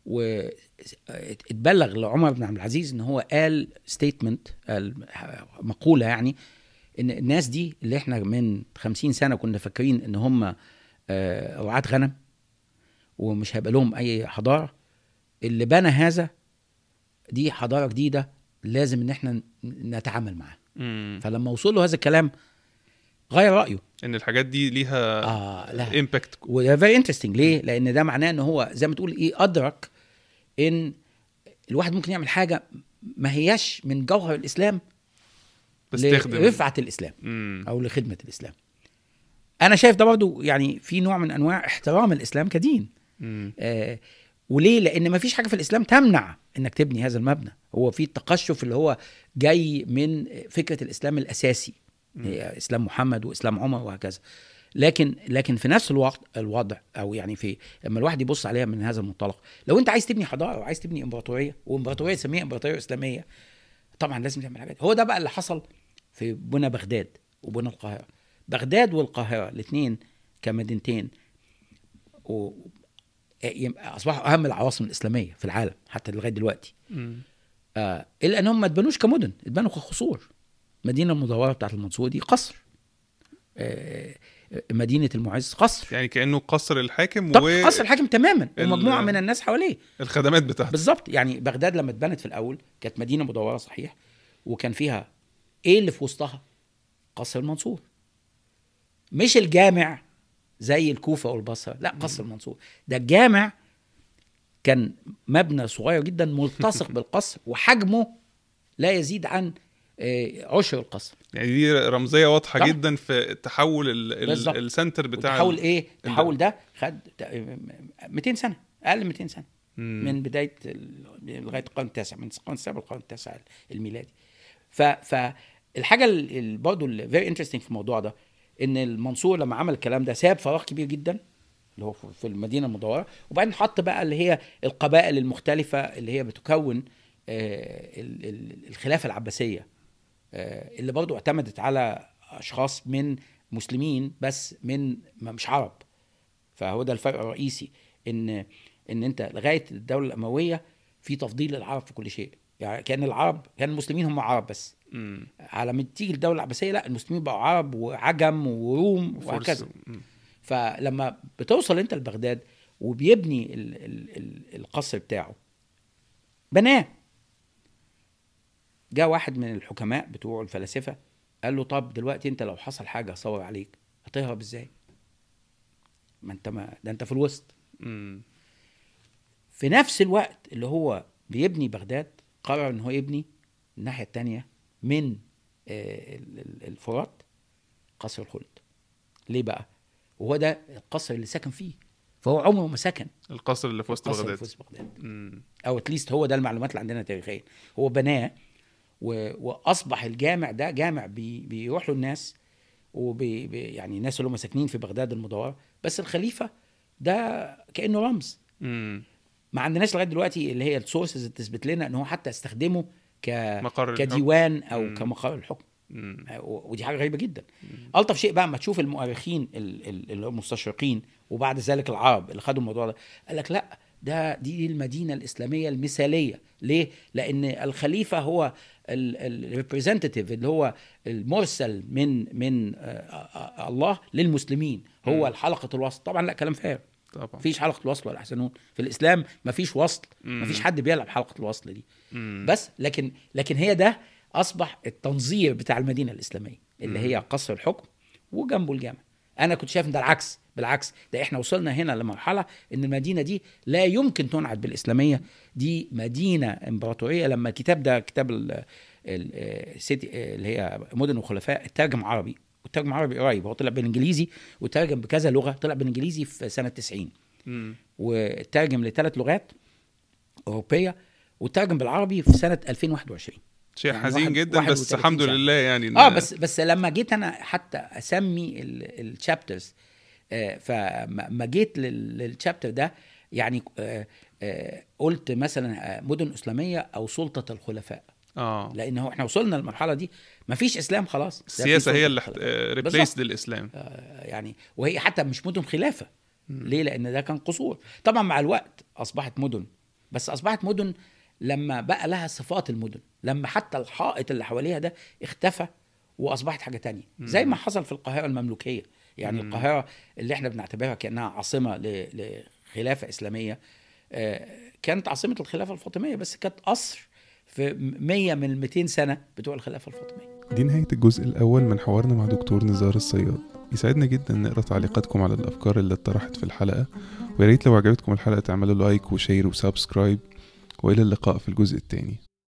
واتبلغ لعمر بن عبد العزيز إن هو قال ستيتمنت مقولة يعني إن الناس دي اللي إحنا من خمسين سنة كنا فاكرين إن هم آه، رعاة غنم ومش هيبقى لهم أي حضارة اللي بنى هذا دي حضارة جديدة لازم إن إحنا نتعامل معاها. فلما وصل له هذا الكلام غير رأيه إن الحاجات دي ليها آه لا impact وده very interesting ليه؟ لأن ده معناه إن هو زي ما تقول إيه أدرك إن الواحد ممكن يعمل حاجة ما هياش من جوهر الإسلام بستخدم لرفعة الإسلام مم. أو لخدمة الإسلام. أنا شايف ده برضو يعني في نوع من أنواع احترام الإسلام كدين. مم. آه وليه؟ لأن ما فيش حاجة في الإسلام تمنع إنك تبني هذا المبنى، هو في التقشف اللي هو جاي من فكرة الإسلام الأساسي إسلام محمد وإسلام عمر وهكذا. لكن لكن في نفس الوقت الوضع أو يعني في لما الواحد يبص عليها من هذا المنطلق، لو أنت عايز تبني حضارة وعايز تبني إمبراطورية وإمبراطورية تسميها إمبراطورية إسلامية طبعا لازم تعمل حاجات هو ده بقى اللي حصل في بنى بغداد وبنى القاهرة. بغداد والقاهرة الاثنين كمدينتين و أصبحوا أهم العواصم الإسلامية في العالم حتى لغاية دلوقتي. آه إلا إنهم ما اتبنوش كمدن اتبنوا كقصور المدينة المدورة بتاعت المنصورة دي قصر. آه مدينة المعز قصر. يعني كأنه قصر الحاكم طب قصر الحاكم تماما ومجموعة من الناس حواليه. والخدمات بتاعته. بالظبط. يعني بغداد لما اتبنت في الأول كانت مدينة مدورة صحيح وكان فيها إيه اللي في وسطها؟ قصر المنصور. مش الجامع زي الكوفة والبصرة لا قصر المنصور. ده الجامع كان مبنى صغير جدا ملتصق بالقصر وحجمه لا يزيد عن آه، عشر القصر. يعني دي رمزية واضحة طبعا. جدا في تحول ال-. السنتر بتاع تحول إيه؟ تحول ده خد تق- 200 سنة أقل من 200 سنة. مم. من بداية لغاية القرن التاسع من القرن السابع للقرن التاسع الميلادي. ف فالحاجه برضه ال very interesting في الموضوع ده إن المنصور لما عمل الكلام ده ساب فراغ كبير جدا اللي هو في المدينة المدورة. وبعدين حط بقى اللي هي القبائل المختلفة اللي هي بتكون آه، ال- ال- الخلافة العباسية. آه، اللي برضو اعتمدت على أشخاص من مسلمين بس من مش عرب فهو ده الفرق الرئيسي إن إن أنت لغاية الدولة الأموية في تفضيل للعرب في كل شيء يعني كان العرب كان المسلمين هم عرب بس مم. على ما تيجي الدولة العباسية لا المسلمين بقوا عرب وعجم وروم. وهكذا. فلما بتوصل أنت لبغداد وبيبني ال ال ال القصر بتاعه بناه جاء واحد من الحكماء بتوع الفلاسفة قال له طب دلوقتي انت لو حصل حاجة صور عليك هتهرب إزاي؟ ما انت ما ده انت في الوسط مم. في نفس الوقت اللي هو بيبني بغداد قرر ان هو يبني الناحية الثانية من آه، ال- ال- الفرات قصر الخلد ليه بقى وهو ده القصر اللي سكن فيه فهو عمره ما سكن القصر اللي في وسط القصر اللي بغداد في وسط بغداد. أو اتليست هو ده المعلومات اللي عندنا تاريخيا هو بناه. وأصبح الجامع ده جامع بي... بيروح له الناس وبي... بي... يعني الناس اللي هم ساكنين في بغداد المدورة بس الخليفة ده كأنه رمز مم. ما عندناش لغاية دلوقتي اللي هي ال sources اللي تثبت لنا إن هو حتى استخدمه ك مقر الحكم. كديوان أو مم. كمقر الحكم مم. ودي حاجة غريبة جدا ألطف شيء بقى اما تشوف المؤرخين المستشرقين وبعد ذلك العرب اللي خدوا الموضوع ده قال لك لا ده دي المدينة الإسلامية المثالية ليه لأن الخليفة هو الريبريزنتيف اللي هو المرسل من من آه، آه، آه، الله للمسلمين. هو. الحلقة الوسط طبعا لا كلام فارغ طبعا. مفيش حلقة الوصل ولا أحسنون. في الإسلام مفيش وصل. مم. مفيش حد بيلعب حلقة الوصل دي. مم. بس لكن لكن هي ده أصبح التنظير بتاع المدينة الإسلامية اللي هي قصر الحكم وجنبه الجامع. أنا كنت شايف إن ده العكس. بالعكس ده إحنا وصلنا هنا لمرحلة إن المدينة دي لا يمكن تنعت بالإسلامية دي مدينة إمبراطورية لما الكتاب ده كتاب ال- ال- سيتي اللي هي مدن وخلفاء اترجم عربي والترجم عربي قريب هو طلع بالإنجليزي وترجم بكذا لغة طلع بالإنجليزي في سنة 90 مم. وترجم لثلاث لغات أوروبية وترجم بالعربي في سنة 2021 شيء يعني حزين واحد- جدا واحد بس الحمد. لله يعني آه بس بس لما جيت أنا حتى أسمي الشابترز فما جيت للشابتر ده يعني آه، آه، قلت مثلا آه، مدن إسلامية أو سلطة الخلفاء. آه. لأن هو إحنا وصلنا للمرحلة دي. مفيش إسلام خلاص. السياسة هي اللي الخلفاء. ريبليسد الاسلام آه، يعني وهي حتى مش مدن خلافة. ليه؟ لأن ده كان قصور. طبعا مع الوقت أصبحت مدن. بس أصبحت مدن لما بقى لها صفات المدن. لما حتى الحائط اللي حواليها ده اختفى وأصبحت حاجة تانية. زي ما حصل في القاهرة المملوكية. يعني مم. القاهرة اللي إحنا بنعتبرها كأنها عاصمة ل- لخلافة إسلامية آه، كانت عاصمة الخلافة الفاطمية بس كانت قصر في 100 من 200 سنة بتوع الخلافة الفاطمية. دي نهاية الجزء الأول من حوارنا مع دكتور نزار الصياد. يسعدنا جدا نقرأ تعليقاتكم على الأفكار اللي اتطرحت في الحلقة. ويا ريت لو عجبتكم الحلقة تعملوا like و share و subscribe. وإلى اللقاء في الجزء التاني